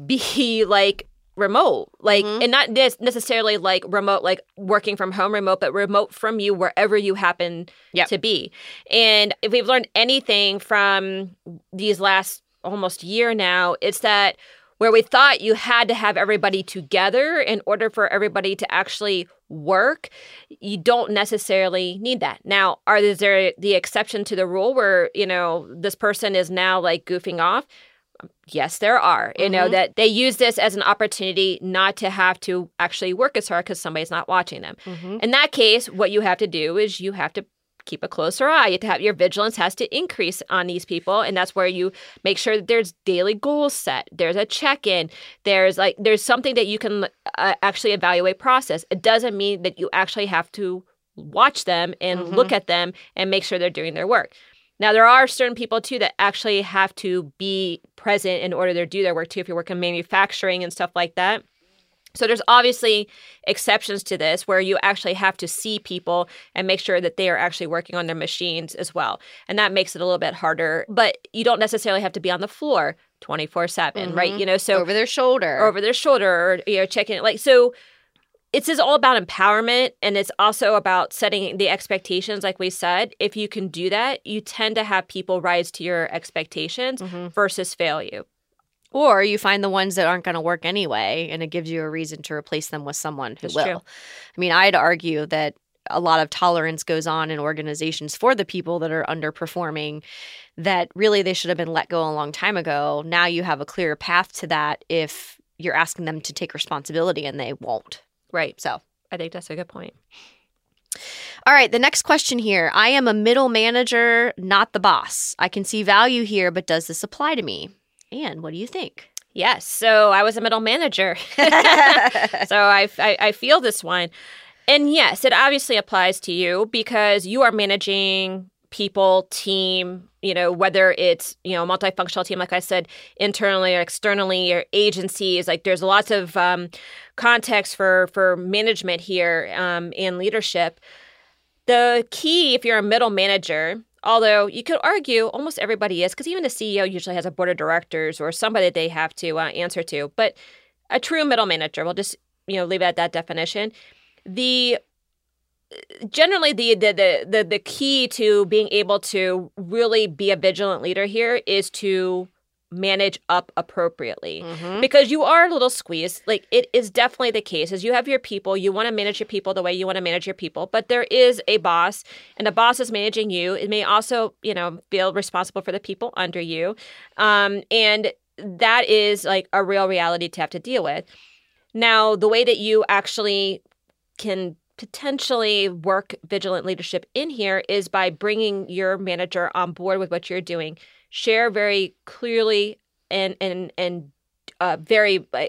be like remote like Mhm. and not this necessarily like remote like working from home remote but remote from you wherever you happen Yep. to be and if we've learned anything from these last almost year now it's that where we thought you had to have everybody together in order for everybody to actually work you don't necessarily need that now are is there the exception to the rule where you know this person is now like goofing off yes there are you know Mhm. that they use this as an opportunity not to have to actually work as hard because somebody's not watching them mm-hmm. in that case what you have to do is you have to keep a closer eye you have to have your vigilance has to increase on these people and that's where you make sure that there's daily goals set there's a check-in there's like there's something that you can uh, actually evaluate process it doesn't mean that you actually have to watch them and Mhm. look at them and make sure they're doing their work now there are certain people too that actually have to be present in order to do their work too if you're working manufacturing and stuff like that so there's obviously exceptions to this where you actually have to see people and make sure that they are actually working on their machines as well. And that makes it a little bit harder, but you don't necessarily have to be on the floor 24/7, right? Mhm. You know, so over their shoulder over their shoulder or you know checking it like so it's is all about empowerment and it's also about setting the expectations like we said if you can do that you tend to have people rise to your expectations Mhm. versus fail you Or you find the ones that aren't going to work anyway, and it gives you a reason to replace them with someone who That's will. true. I mean, I'd argue that a lot of tolerance goes on in organizations for the people that are underperforming that really they should have been let go a long time ago. Now you have a clearer path to that if you're asking them to take responsibility and they won't. Right So, i think that's a good point all right, the next question here. I am a middle manager, not the boss. I can see value here, but does this apply to me? And what do you think? Yes. So I was a middle manager. so I, I, I feel this one. And yes, it obviously applies to you because you are managing people, team, you know, whether it's, you know, multifunctional team, like I said, internally or externally or agencies, like there's lots of um, context for, for management here um, and leadership. The key, if you're a middle manager, although you could argue almost everybody is, because even a CEO usually has a board of directors or somebody they have to uh, answer to. But a true middle manager, we'll just you know leave it at that definition. The generally the the the the, key to being able to really be a vigilant leader here is to manage up appropriately Mhm. because you are a little squeezed. Like it is definitely the case. As you have your people, you want to manage your people the way you want to manage your people. But there is a boss, and the boss is managing you. It may also, you know, feel responsible for the people under you, um, and that is like a real reality to have to deal with. Now, the way that you actually can potentially work vigilant leadership in here is by bringing your manager on board with what you're doing. Share very clearly and and and uh, very uh,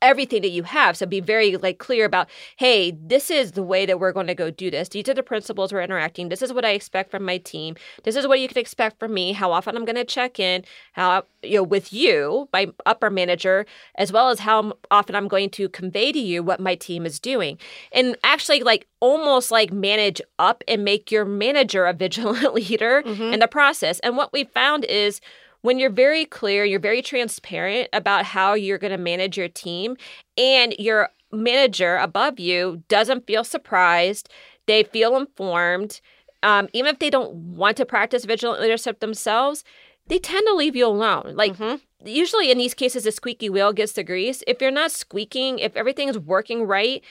everything that you have. So be very like clear about, hey, this is the way that we're going to go do this. These are the principles we're interacting. This is what I expect from my team. This is what you can expect from me. How often I'm going to check in. How you know with you, my upper manager, as well as how often I'm going to convey to you what my team is doing, and actually like almost like manage up and make your manager a vigilant leader Mhm. in the process. And what we found is when you're very clear, you're very transparent about how you're going to manage your team, and your manager above you doesn't feel surprised, they feel informed. Um, even if they don't want to practice vigilant leadership themselves, they tend to leave you alone. Like, Mhm. usually in these cases, the squeaky wheel gets the grease. If you're not squeaking, if everything is working right,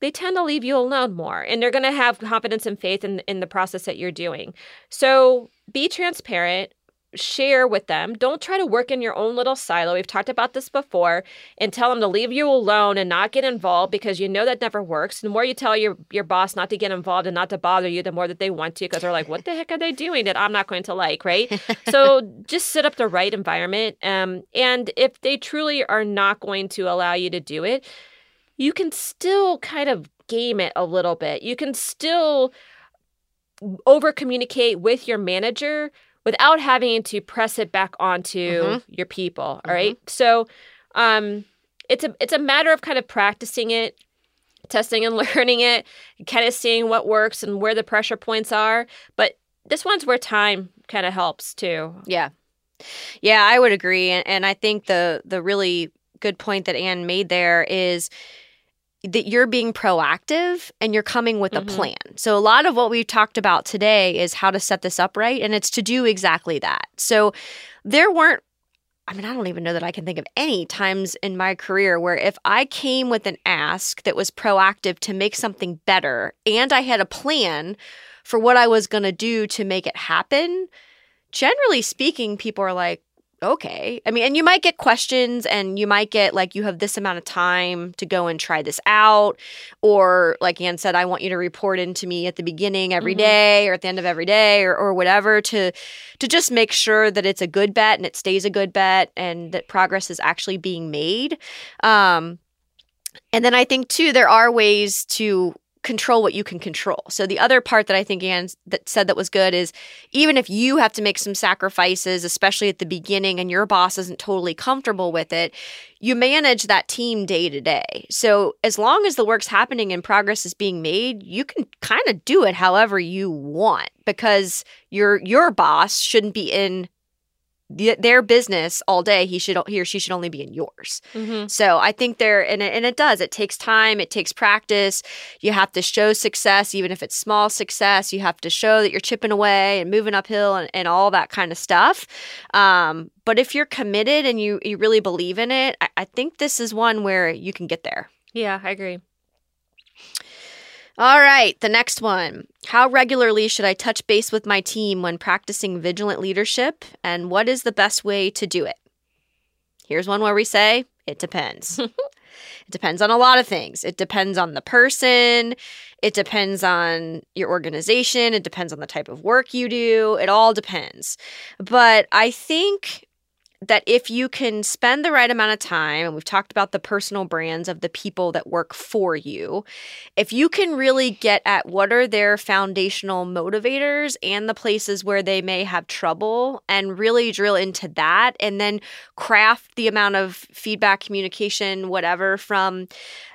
they tend to leave you alone more and they're going to have confidence and faith in, in the process that you're doing. So be transparent, share with them. Don't try to work in your own little silo. We've talked about this before and tell them to leave you alone and not get involved because you know that never works. The more you tell your, your boss not to get involved and not to bother you, the more that they want to because they're like, what the heck are they doing that I'm not going to like, right? so just set up the right environment. Um, and if they truly are not going to allow you to do it, you can still kind of game it a little bit. You can still over communicate with your manager without having to press it back onto mm-hmm. your people. All mm-hmm. right. So um it's a it's a matter of kind of practicing it, testing and learning it, kind of seeing what works and where the pressure points are. But this one's where time kind of helps too. Yeah. Yeah, I would agree. And, and I think the the really good point that Anne made there is that you're being proactive and you're coming with a mm-hmm. plan. So, a lot of what we've talked about today is how to set this up right. And it's to do exactly that. So, there weren't, I mean, I don't even know that I can think of any times in my career where if I came with an ask that was proactive to make something better and I had a plan for what I was going to do to make it happen, generally speaking, people are like, okay. I mean, and you might get questions and you might get like, you have this amount of time to go and try this out. Or, like Anne said, I want you to report into me at the beginning every mm-hmm. day or at the end of every day or, or whatever to to just make sure that it's a good bet and it stays a good bet and that progress is actually being made. Um, and then I think too, there are ways to control what you can control. So the other part that I think Anne that said that was good is even if you have to make some sacrifices, especially at the beginning, and your boss isn't totally comfortable with it, you manage that team day to day. So as long as the work's happening and progress is being made, you can kind of do it however you want because your your boss shouldn't be in their business all day he should he or she should only be in yours. Mm-hmm. so i think there and it, and it does it takes time it takes practice. You have to show success even if it's small success you have to show that you're chipping away and moving uphill and, and all that kind of stuff. Um, but if you're committed and you you really believe in it I, I think this is one where you can get there. Yeah i agree all right, the next one. How regularly should I touch base with my team when practicing vigilant leadership, and what is the best way to do it? Here's one where we say it depends. it depends on a lot of things. It depends on the person, it depends on your organization, it depends on the type of work you do. It all depends. But I think that if you can spend the right amount of time, and we've talked about the personal brands of the people that work for you, if you can really get at what are their foundational motivators and the places where they may have trouble and really drill into that, and then craft the amount of feedback, communication, whatever from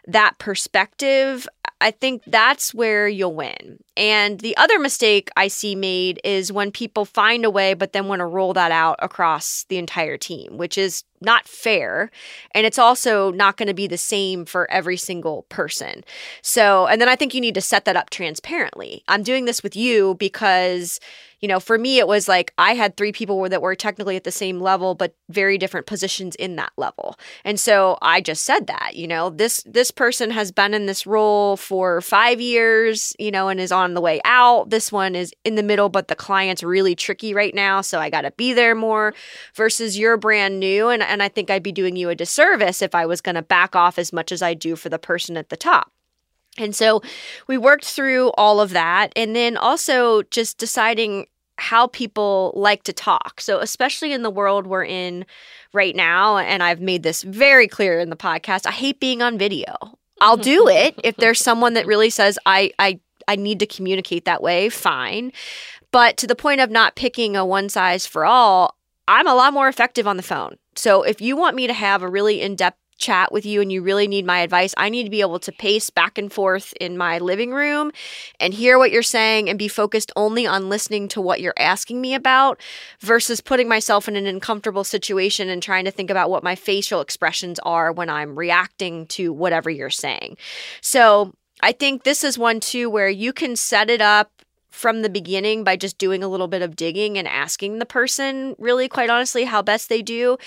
that perspective, I think that's where you'll win. And the other mistake I see made is when people find a way, but then want to roll that out across the entire team, which is not fair. And it's also not going to be the same for every single person. So, and then I think you need to set that up transparently. I'm doing this with you because you know, for me, it was like I had three people that were technically at the same level, but very different positions in that level. And so I just said that, you know, this this person has been in this role for five years, you know, and is on the way out. This one is in the middle, but the client's really tricky right now, so I got to be there more. Versus you're brand new, and and I think I'd be doing you a disservice if I was going to back off as much as I do for the person at the top. And so we worked through all of that. And then also just deciding how people like to talk. So, especially in the world we're in right now, and I've made this very clear in the podcast, I hate being on video. I'll do it if there's someone that really says I I I need to communicate that way, fine. But to the point of not picking a one size for all, I'm a lot more effective on the phone. So if you want me to have a really in-depth chat with you and you really need my advice, I need to be able to pace back and forth in my living room and hear what you're saying and be focused only on listening to what you're asking me about versus putting myself in an uncomfortable situation and trying to think about what my facial expressions are when I'm reacting to whatever you're saying. So, I think this is one too where you can set it up from the beginning by just doing a little bit of digging and asking the person, really, quite honestly, how best they do,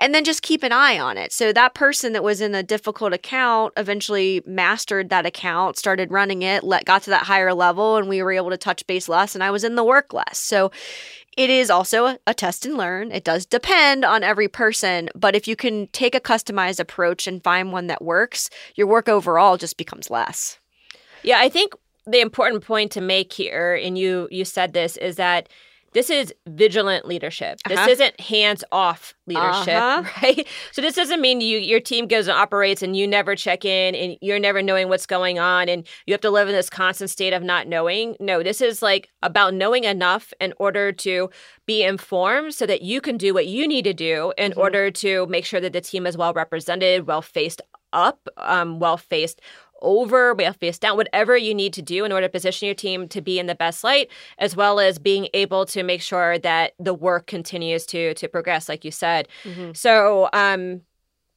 and then just keep an eye on it. So that person that was in a difficult account eventually mastered that account, started running it, let got to that higher level, and we were able to touch base less, and I was in the work less. So It is also a, a test and learn. It does depend on every person, but if you can take a customized approach and find one that works, your work overall just becomes less. Yeah, I think the important point to make here, and you you said this, is that this is vigilant leadership. This Uh-huh. isn't hands off leadership, Uh-huh. right? So this doesn't mean you your team goes and operates and you never check in and you're never knowing what's going on and you have to live in this constant state of not knowing. No, this is like about knowing enough in order to be informed so that you can do what you need to do in Mhm. order to make sure that the team is well represented, well faced up, um, well faced over, well faced down, whatever you need to do in order to position your team to be in the best light, as well as being able to make sure that the work continues to to progress, like you said. So, um,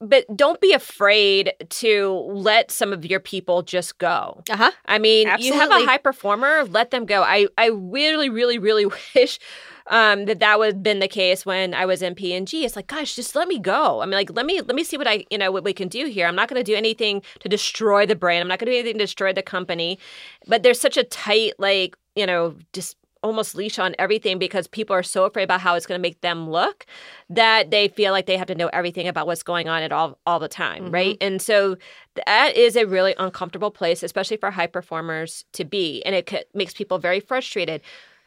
but don't be afraid to let some of your people just go. Uh huh. I mean, you have a high performer, let them go. I, I really, really, really wish um, that that would have been the case when I was in P and G. It's like, gosh, just let me go. I mean, like, let me let me see what I, you know, what we can do here. I'm not going to do anything to destroy the brand. I'm not going to do anything to destroy the company. But there's such a tight, like, you know, just almost leash on everything because people are so afraid about how it's going to make them look that they feel like they have to know everything about what's going on at all all the time, Mhm. right? And so that is a really uncomfortable place, especially for high performers to be, and it c- makes people very frustrated.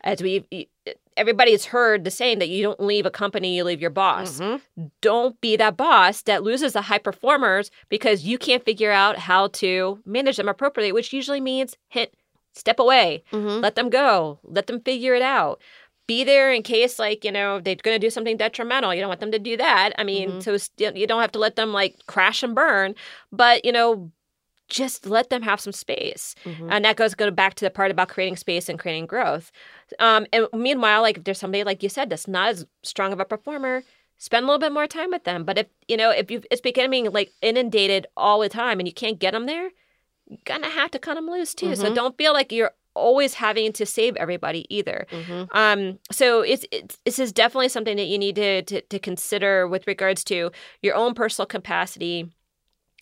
As we, everybody's heard the saying that you don't leave a company, you leave your boss. Mhm. Don't be that boss that loses the high performers because you can't figure out how to manage them appropriately, which usually means hit step away, Mhm. let them go, let them figure it out. Be there in case, like, you know, they're going to do something detrimental. You don't want them to do that. I mean, Mhm. so st- you don't have to let them like crash and burn, but, you know, just let them have some space. Mhm. And that goes go back to the part about creating space and creating growth. Um, and meanwhile, like if there's somebody like you said that's not as strong of a performer, spend a little bit more time with them. But if you know if you it's becoming like inundated all the time and you can't get them there, gonna have to cut them loose too. So Mhm. don't feel like you're always having to save everybody either. Mhm. Um, so it's, it's this is definitely something that you need to, to to consider with regards to your own personal capacity,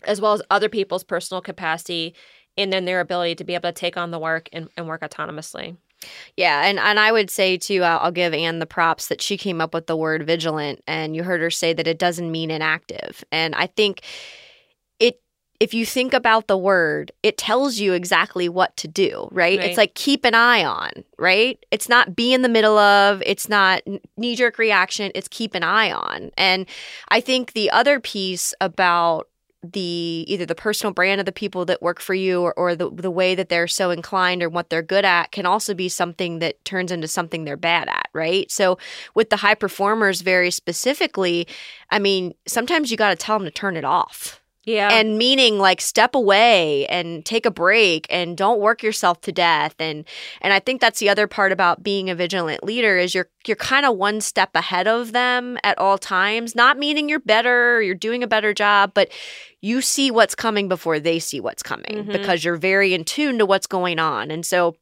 as well as other people's personal capacity, and then their ability to be able to take on the work and, and work autonomously. Yeah, and and I would say too, uh, I'll give Anne the props that she came up with the word vigilant, and you heard her say that it doesn't mean inactive, and I think. If you think about the word, it tells you exactly what to do, right? Right. It's like keep an eye on, right? It's not be in the middle of, it's not knee jerk reaction, it's keep an eye on. And I think the other piece about the either the personal brand of the people that work for you or, or the, the way that they're so inclined or what they're good at can also be something that turns into something they're bad at right so with the high performers very specifically i mean sometimes you got to tell them to turn it off Yeah, and meaning like step away and take a break and don't work yourself to death. And and I think that's the other part about being a vigilant leader is you're you're kind of one step ahead of them at all times not meaning you're better or you're doing a better job but you see what's coming before they see what's coming Mhm. because you're very in tune to what's going on. And so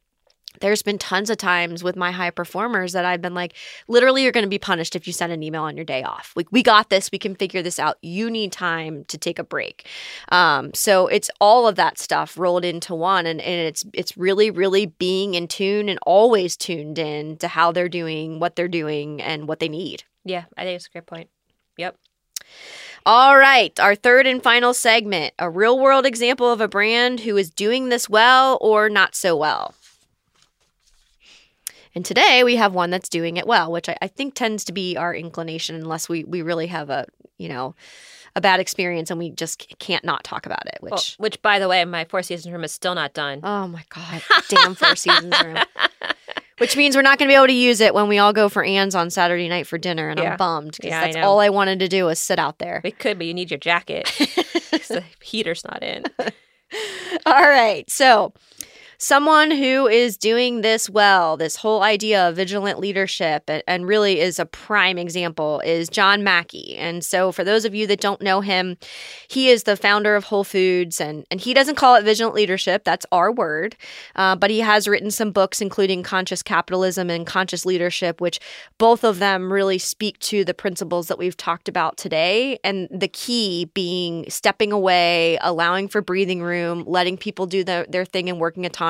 there's been tons of times with my high performers that I've been like, literally, you're going to be punished if you send an email on your day off. We, we got this. We can figure this out. You need time to take a break. Um, so it's all of that stuff rolled into one, and, and it's it's really, really being in tune and always tuned in to how they're doing, what they're doing, and what they need. yeah, I think it's a great point. Yep. All right, our third and final segment a real world example of a brand who is doing this well or not so well. And today we have one that's doing it well, which I, I think tends to be our inclination unless we, we really have a, you know, a bad experience and we just can't not talk about it, which, Well, which, by the way, my Four Seasons room is still not done. oh my God, damn Four Seasons room. Which means we're not going to be able to use it when we all go for Anne's on Saturday night for dinner. And Yeah. I'm bummed because Yeah, that's know. all I wanted to do was sit out there. We could, but you need your jacket. the heater's not in. All right. So, someone who is doing this well, this whole idea of vigilant leadership, and, really is a prime example, is John Mackey. And so, for those of you that don't know him, he is the founder of Whole Foods, and, and he doesn't call it vigilant leadership, that's our word. Uh, but he has written some books, including Conscious Capitalism and Conscious Leadership, which both of them really speak to the principles that we've talked about today. And the key being stepping away, allowing for breathing room, letting people do their, their thing and working autonomously,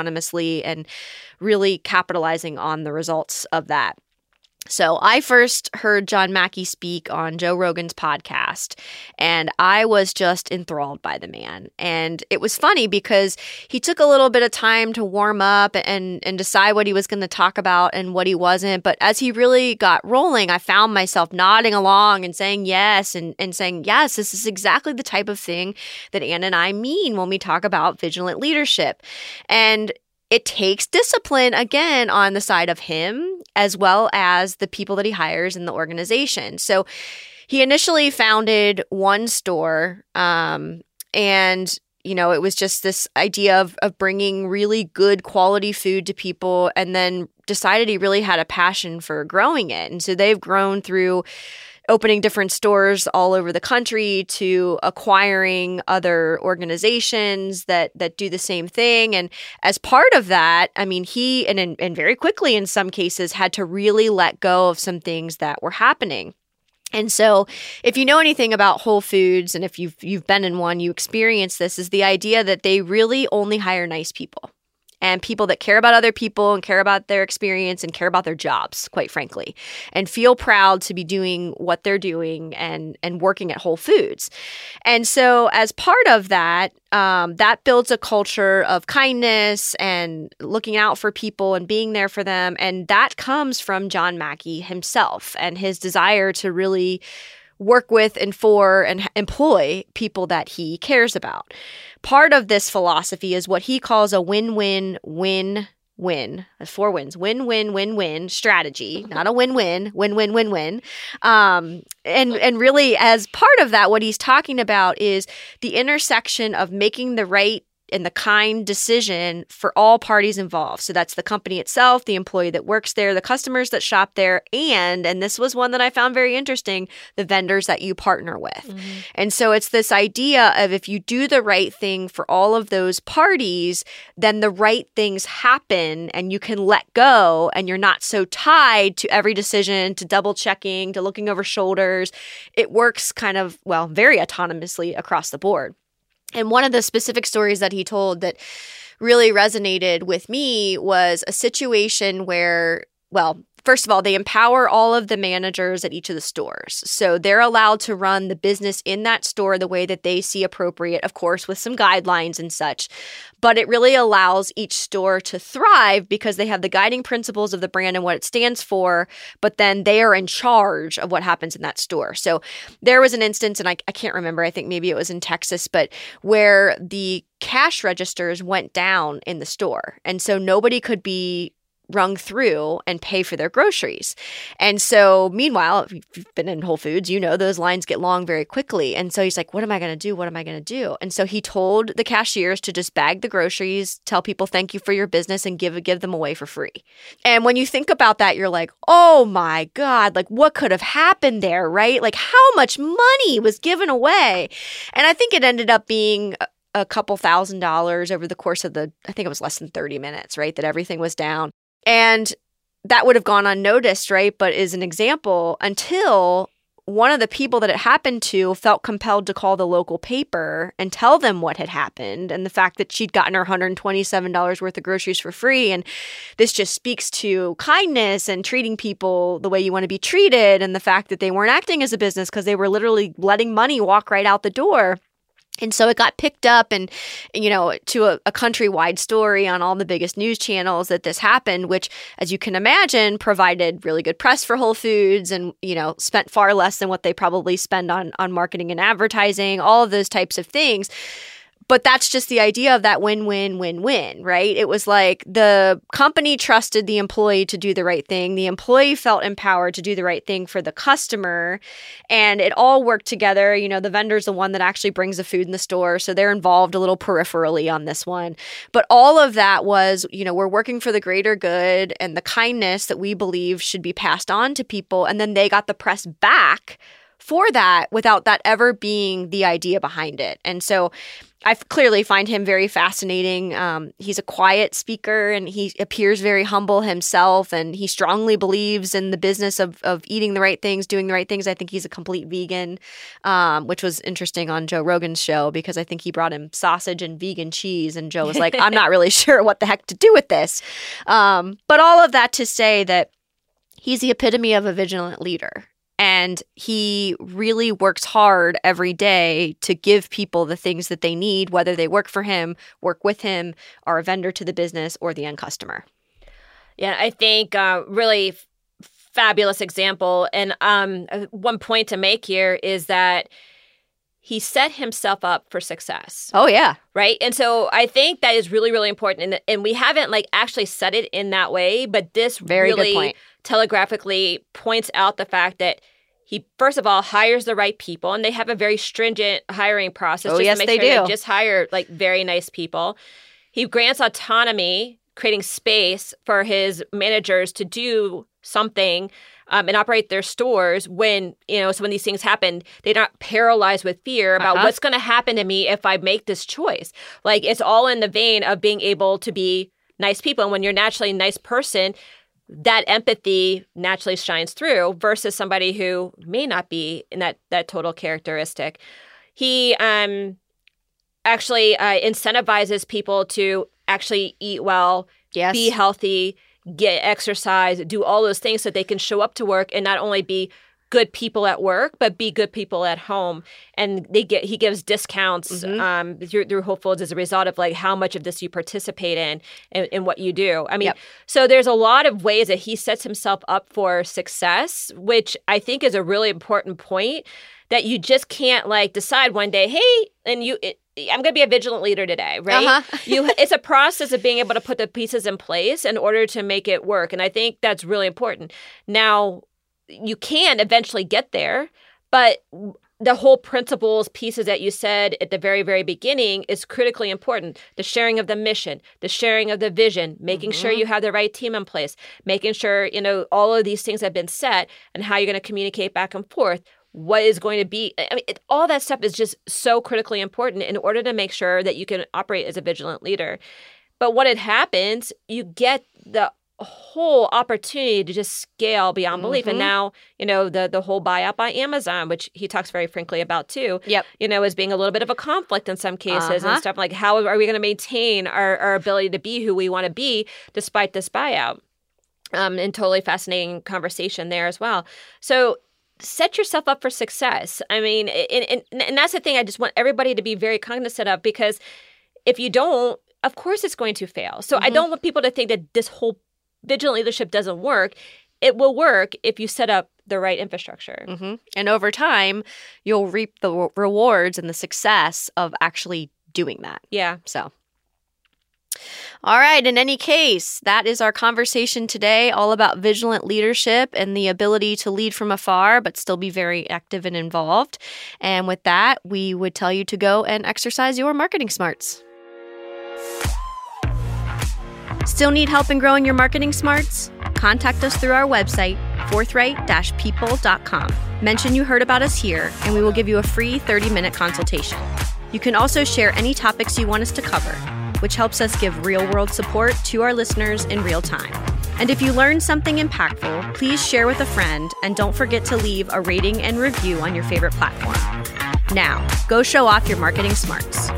and really capitalizing on the results of that. So I first heard John Mackey speak on Joe Rogan's podcast, and I was just enthralled by the man. And it was funny because he took a little bit of time to warm up and and decide what he was going to talk about and what he wasn't. But as he really got rolling, I found myself nodding along and saying yes and, and saying, yes, this is exactly the type of thing that Anne and I mean when we talk about vigilant leadership. And it takes discipline again on the side of him as well as the people that he hires in the organization. So he initially founded one store um, and you know it was just this idea of, of bringing really good quality food to people and then decided he really had a passion for growing it and so they've grown through opening different stores all over the country to acquiring other organizations that that do the same thing. And as part of that i mean he and and very quickly in some cases had to really let go of some things that were happening. And so, if you know anything about Whole Foods and if you've you've been in one, you experience this is the idea that they really only hire nice people and people that care about other people and care about their experience and care about their jobs, quite frankly, and feel proud to be doing what they're doing and and working at Whole Foods. And so, as part of that, um, that builds a culture of kindness and looking out for people and being there for them, and that comes from John Mackey himself and his desire to really work with and for and employ people that he cares about. Part of this philosophy is what he calls a win win win win. Four wins. Win win win win strategy. Not a win win. Win win win win. Um, and and really as part of that what he's talking about is the intersection of making the right and the kind decision for all parties involved. So that's the company itself, the employee that works there, the customers that shop there, and, and this was one that I found very interesting, the vendors that you partner with. Mm-hmm. And so it's this idea of if you do the right thing for all of those parties, then the right things happen and you can let go and you're not so tied to every decision, to double checking, to looking over shoulders. It works kind of, well, very autonomously across the board. And one of the specific stories that he told that really resonated with me was a situation where, well, First of all, they empower all of the managers at each of the stores. So they're allowed to run the business in that store the way that they see appropriate, of course, with some guidelines and such. But it really allows each store to thrive because they have the guiding principles of the brand and what it stands for, but then they are in charge of what happens in that store. So there was an instance, and I, I can't remember, I think maybe it was in Texas, but where the cash registers went down in the store. And so nobody could be rung through and pay for their groceries. And so, meanwhile, if you've been in Whole Foods, you know those lines get long very quickly. And so he's like, What am I going to do? What am I going to do? And so he told the cashiers to just bag the groceries, tell people thank you for your business, and give, give them away for free. And when you think about that, you're like, Oh my God, like what could have happened there, right? Like how much money was given away? And I think it ended up being a couple thousand dollars over the course of the, I think it was less than 30 minutes, right? That everything was down. And that would have gone unnoticed, right? But is an example until one of the people that it happened to felt compelled to call the local paper and tell them what had happened and the fact that she'd gotten her $127 worth of groceries for free. And this just speaks to kindness and treating people the way you want to be treated and the fact that they weren't acting as a business because they were literally letting money walk right out the door. And so it got picked up and, you know, to a, a, countrywide story on all the biggest news channels that this happened, which, as you can imagine, provided really good press for Whole Foods and, you know, spent far less than what they probably spend on, on marketing and advertising, all of those types of things. But that's just the idea of that win win win win, right? It was like the company trusted the employee to do the right thing. The employee felt empowered to do the right thing for the customer. And it all worked together. You know, the vendor's the one that actually brings the food in the store. So they're involved a little peripherally on this one. But all of that was, you know, we're working for the greater good and the kindness that we believe should be passed on to people. And then they got the press back for that without that ever being the idea behind it. And so I clearly find him very fascinating. Um, he's a quiet speaker and he appears very humble himself, and he strongly believes in the business of, of eating the right things, doing the right things. I think he's a complete vegan, um, which was interesting on Joe Rogan's show because I think he brought him sausage and vegan cheese, and Joe was like, I'm not really sure what the heck to do with this. Um, but all of that to say that He's the epitome of a vigilant leader. And he really works hard every day to give people the things that they need, whether they work for him, work with him, are a vendor to the business, or the end customer. Yeah, I think uh, really f- fabulous example. And um, uh, one point to make here is that he set himself up for success. Oh, yeah. Right. And so I think that is really, really important. And, and we haven't like actually said it in that way, but this Very really good point. Telegraphically points out the fact that he first of all hires the right people and they have a very stringent hiring process Oh, just yes, to make they sure do. just hire like very nice people. He grants autonomy, creating space for his managers to do something um, and operate their stores when you know so when these things happen they're not paralyzed with fear about Uh-huh. what's going to happen to me if i make this choice like it's all in the vein of being able to be nice people and when you're naturally a nice person that empathy naturally shines through versus somebody who may not be in that that total characteristic he um actually uh, incentivizes people to actually eat well Yes. be healthy, get exercise, do all those things so they can show up to work and not only be good people at work, but be good people at home. And they get he gives discounts Mhm. um, through, through Whole Foods as a result of like how much of this you participate in and, and what you do. I mean, Yep. so there's a lot of ways that he sets himself up for success, which I think is a really important point. That you just can't like decide one day, hey, and you. It, I'm going to be a vigilant leader today, right? Uh-huh. you it's a process of being able to put the pieces in place in order to make it work and i think that's really important now you can eventually get there but the whole principles pieces that you said at the very very beginning is critically important the sharing of the mission the sharing of the vision making sure Mhm. you have the right team in place making sure you know all of these things have been set and how you're going to communicate back and forth what is going to be i mean it, all that stuff is just so critically important in order to make sure that you can operate as a vigilant leader but when it happens you get the whole opportunity to just scale beyond belief Mhm. and now you know the the whole buyout by amazon which he talks very frankly about too Yep. you know as being a little bit of a conflict in some cases Uh-huh. and stuff like how are we going to maintain our, our ability to be who we want to be despite this buyout um, and totally fascinating conversation there as well so set yourself up for success i mean and, and, and that's the thing i just want everybody to be very cognizant of because if you don't of course it's going to fail so i Mhm. don't want people to think that this whole vigilant leadership doesn't work it will work if you set up the right infrastructure hmm And over time, you'll reap the re- rewards and the success of actually doing that. yeah So, all right. In any case, that is our conversation today, all about vigilant leadership and the ability to lead from afar, but still be very active and involved. And with that, we would tell you to go and exercise your marketing smarts. Still need help in growing your marketing smarts? Contact us through our website, forthright-people.com. Mention you heard about us here, and we will give you a free 30-minute consultation. You can also share any topics you want us to cover, which helps us give real-world support to our listeners in real time. And if you learned something impactful, please share with a friend and don't forget to leave a rating and review on your favorite platform. Now, go show off your marketing smarts.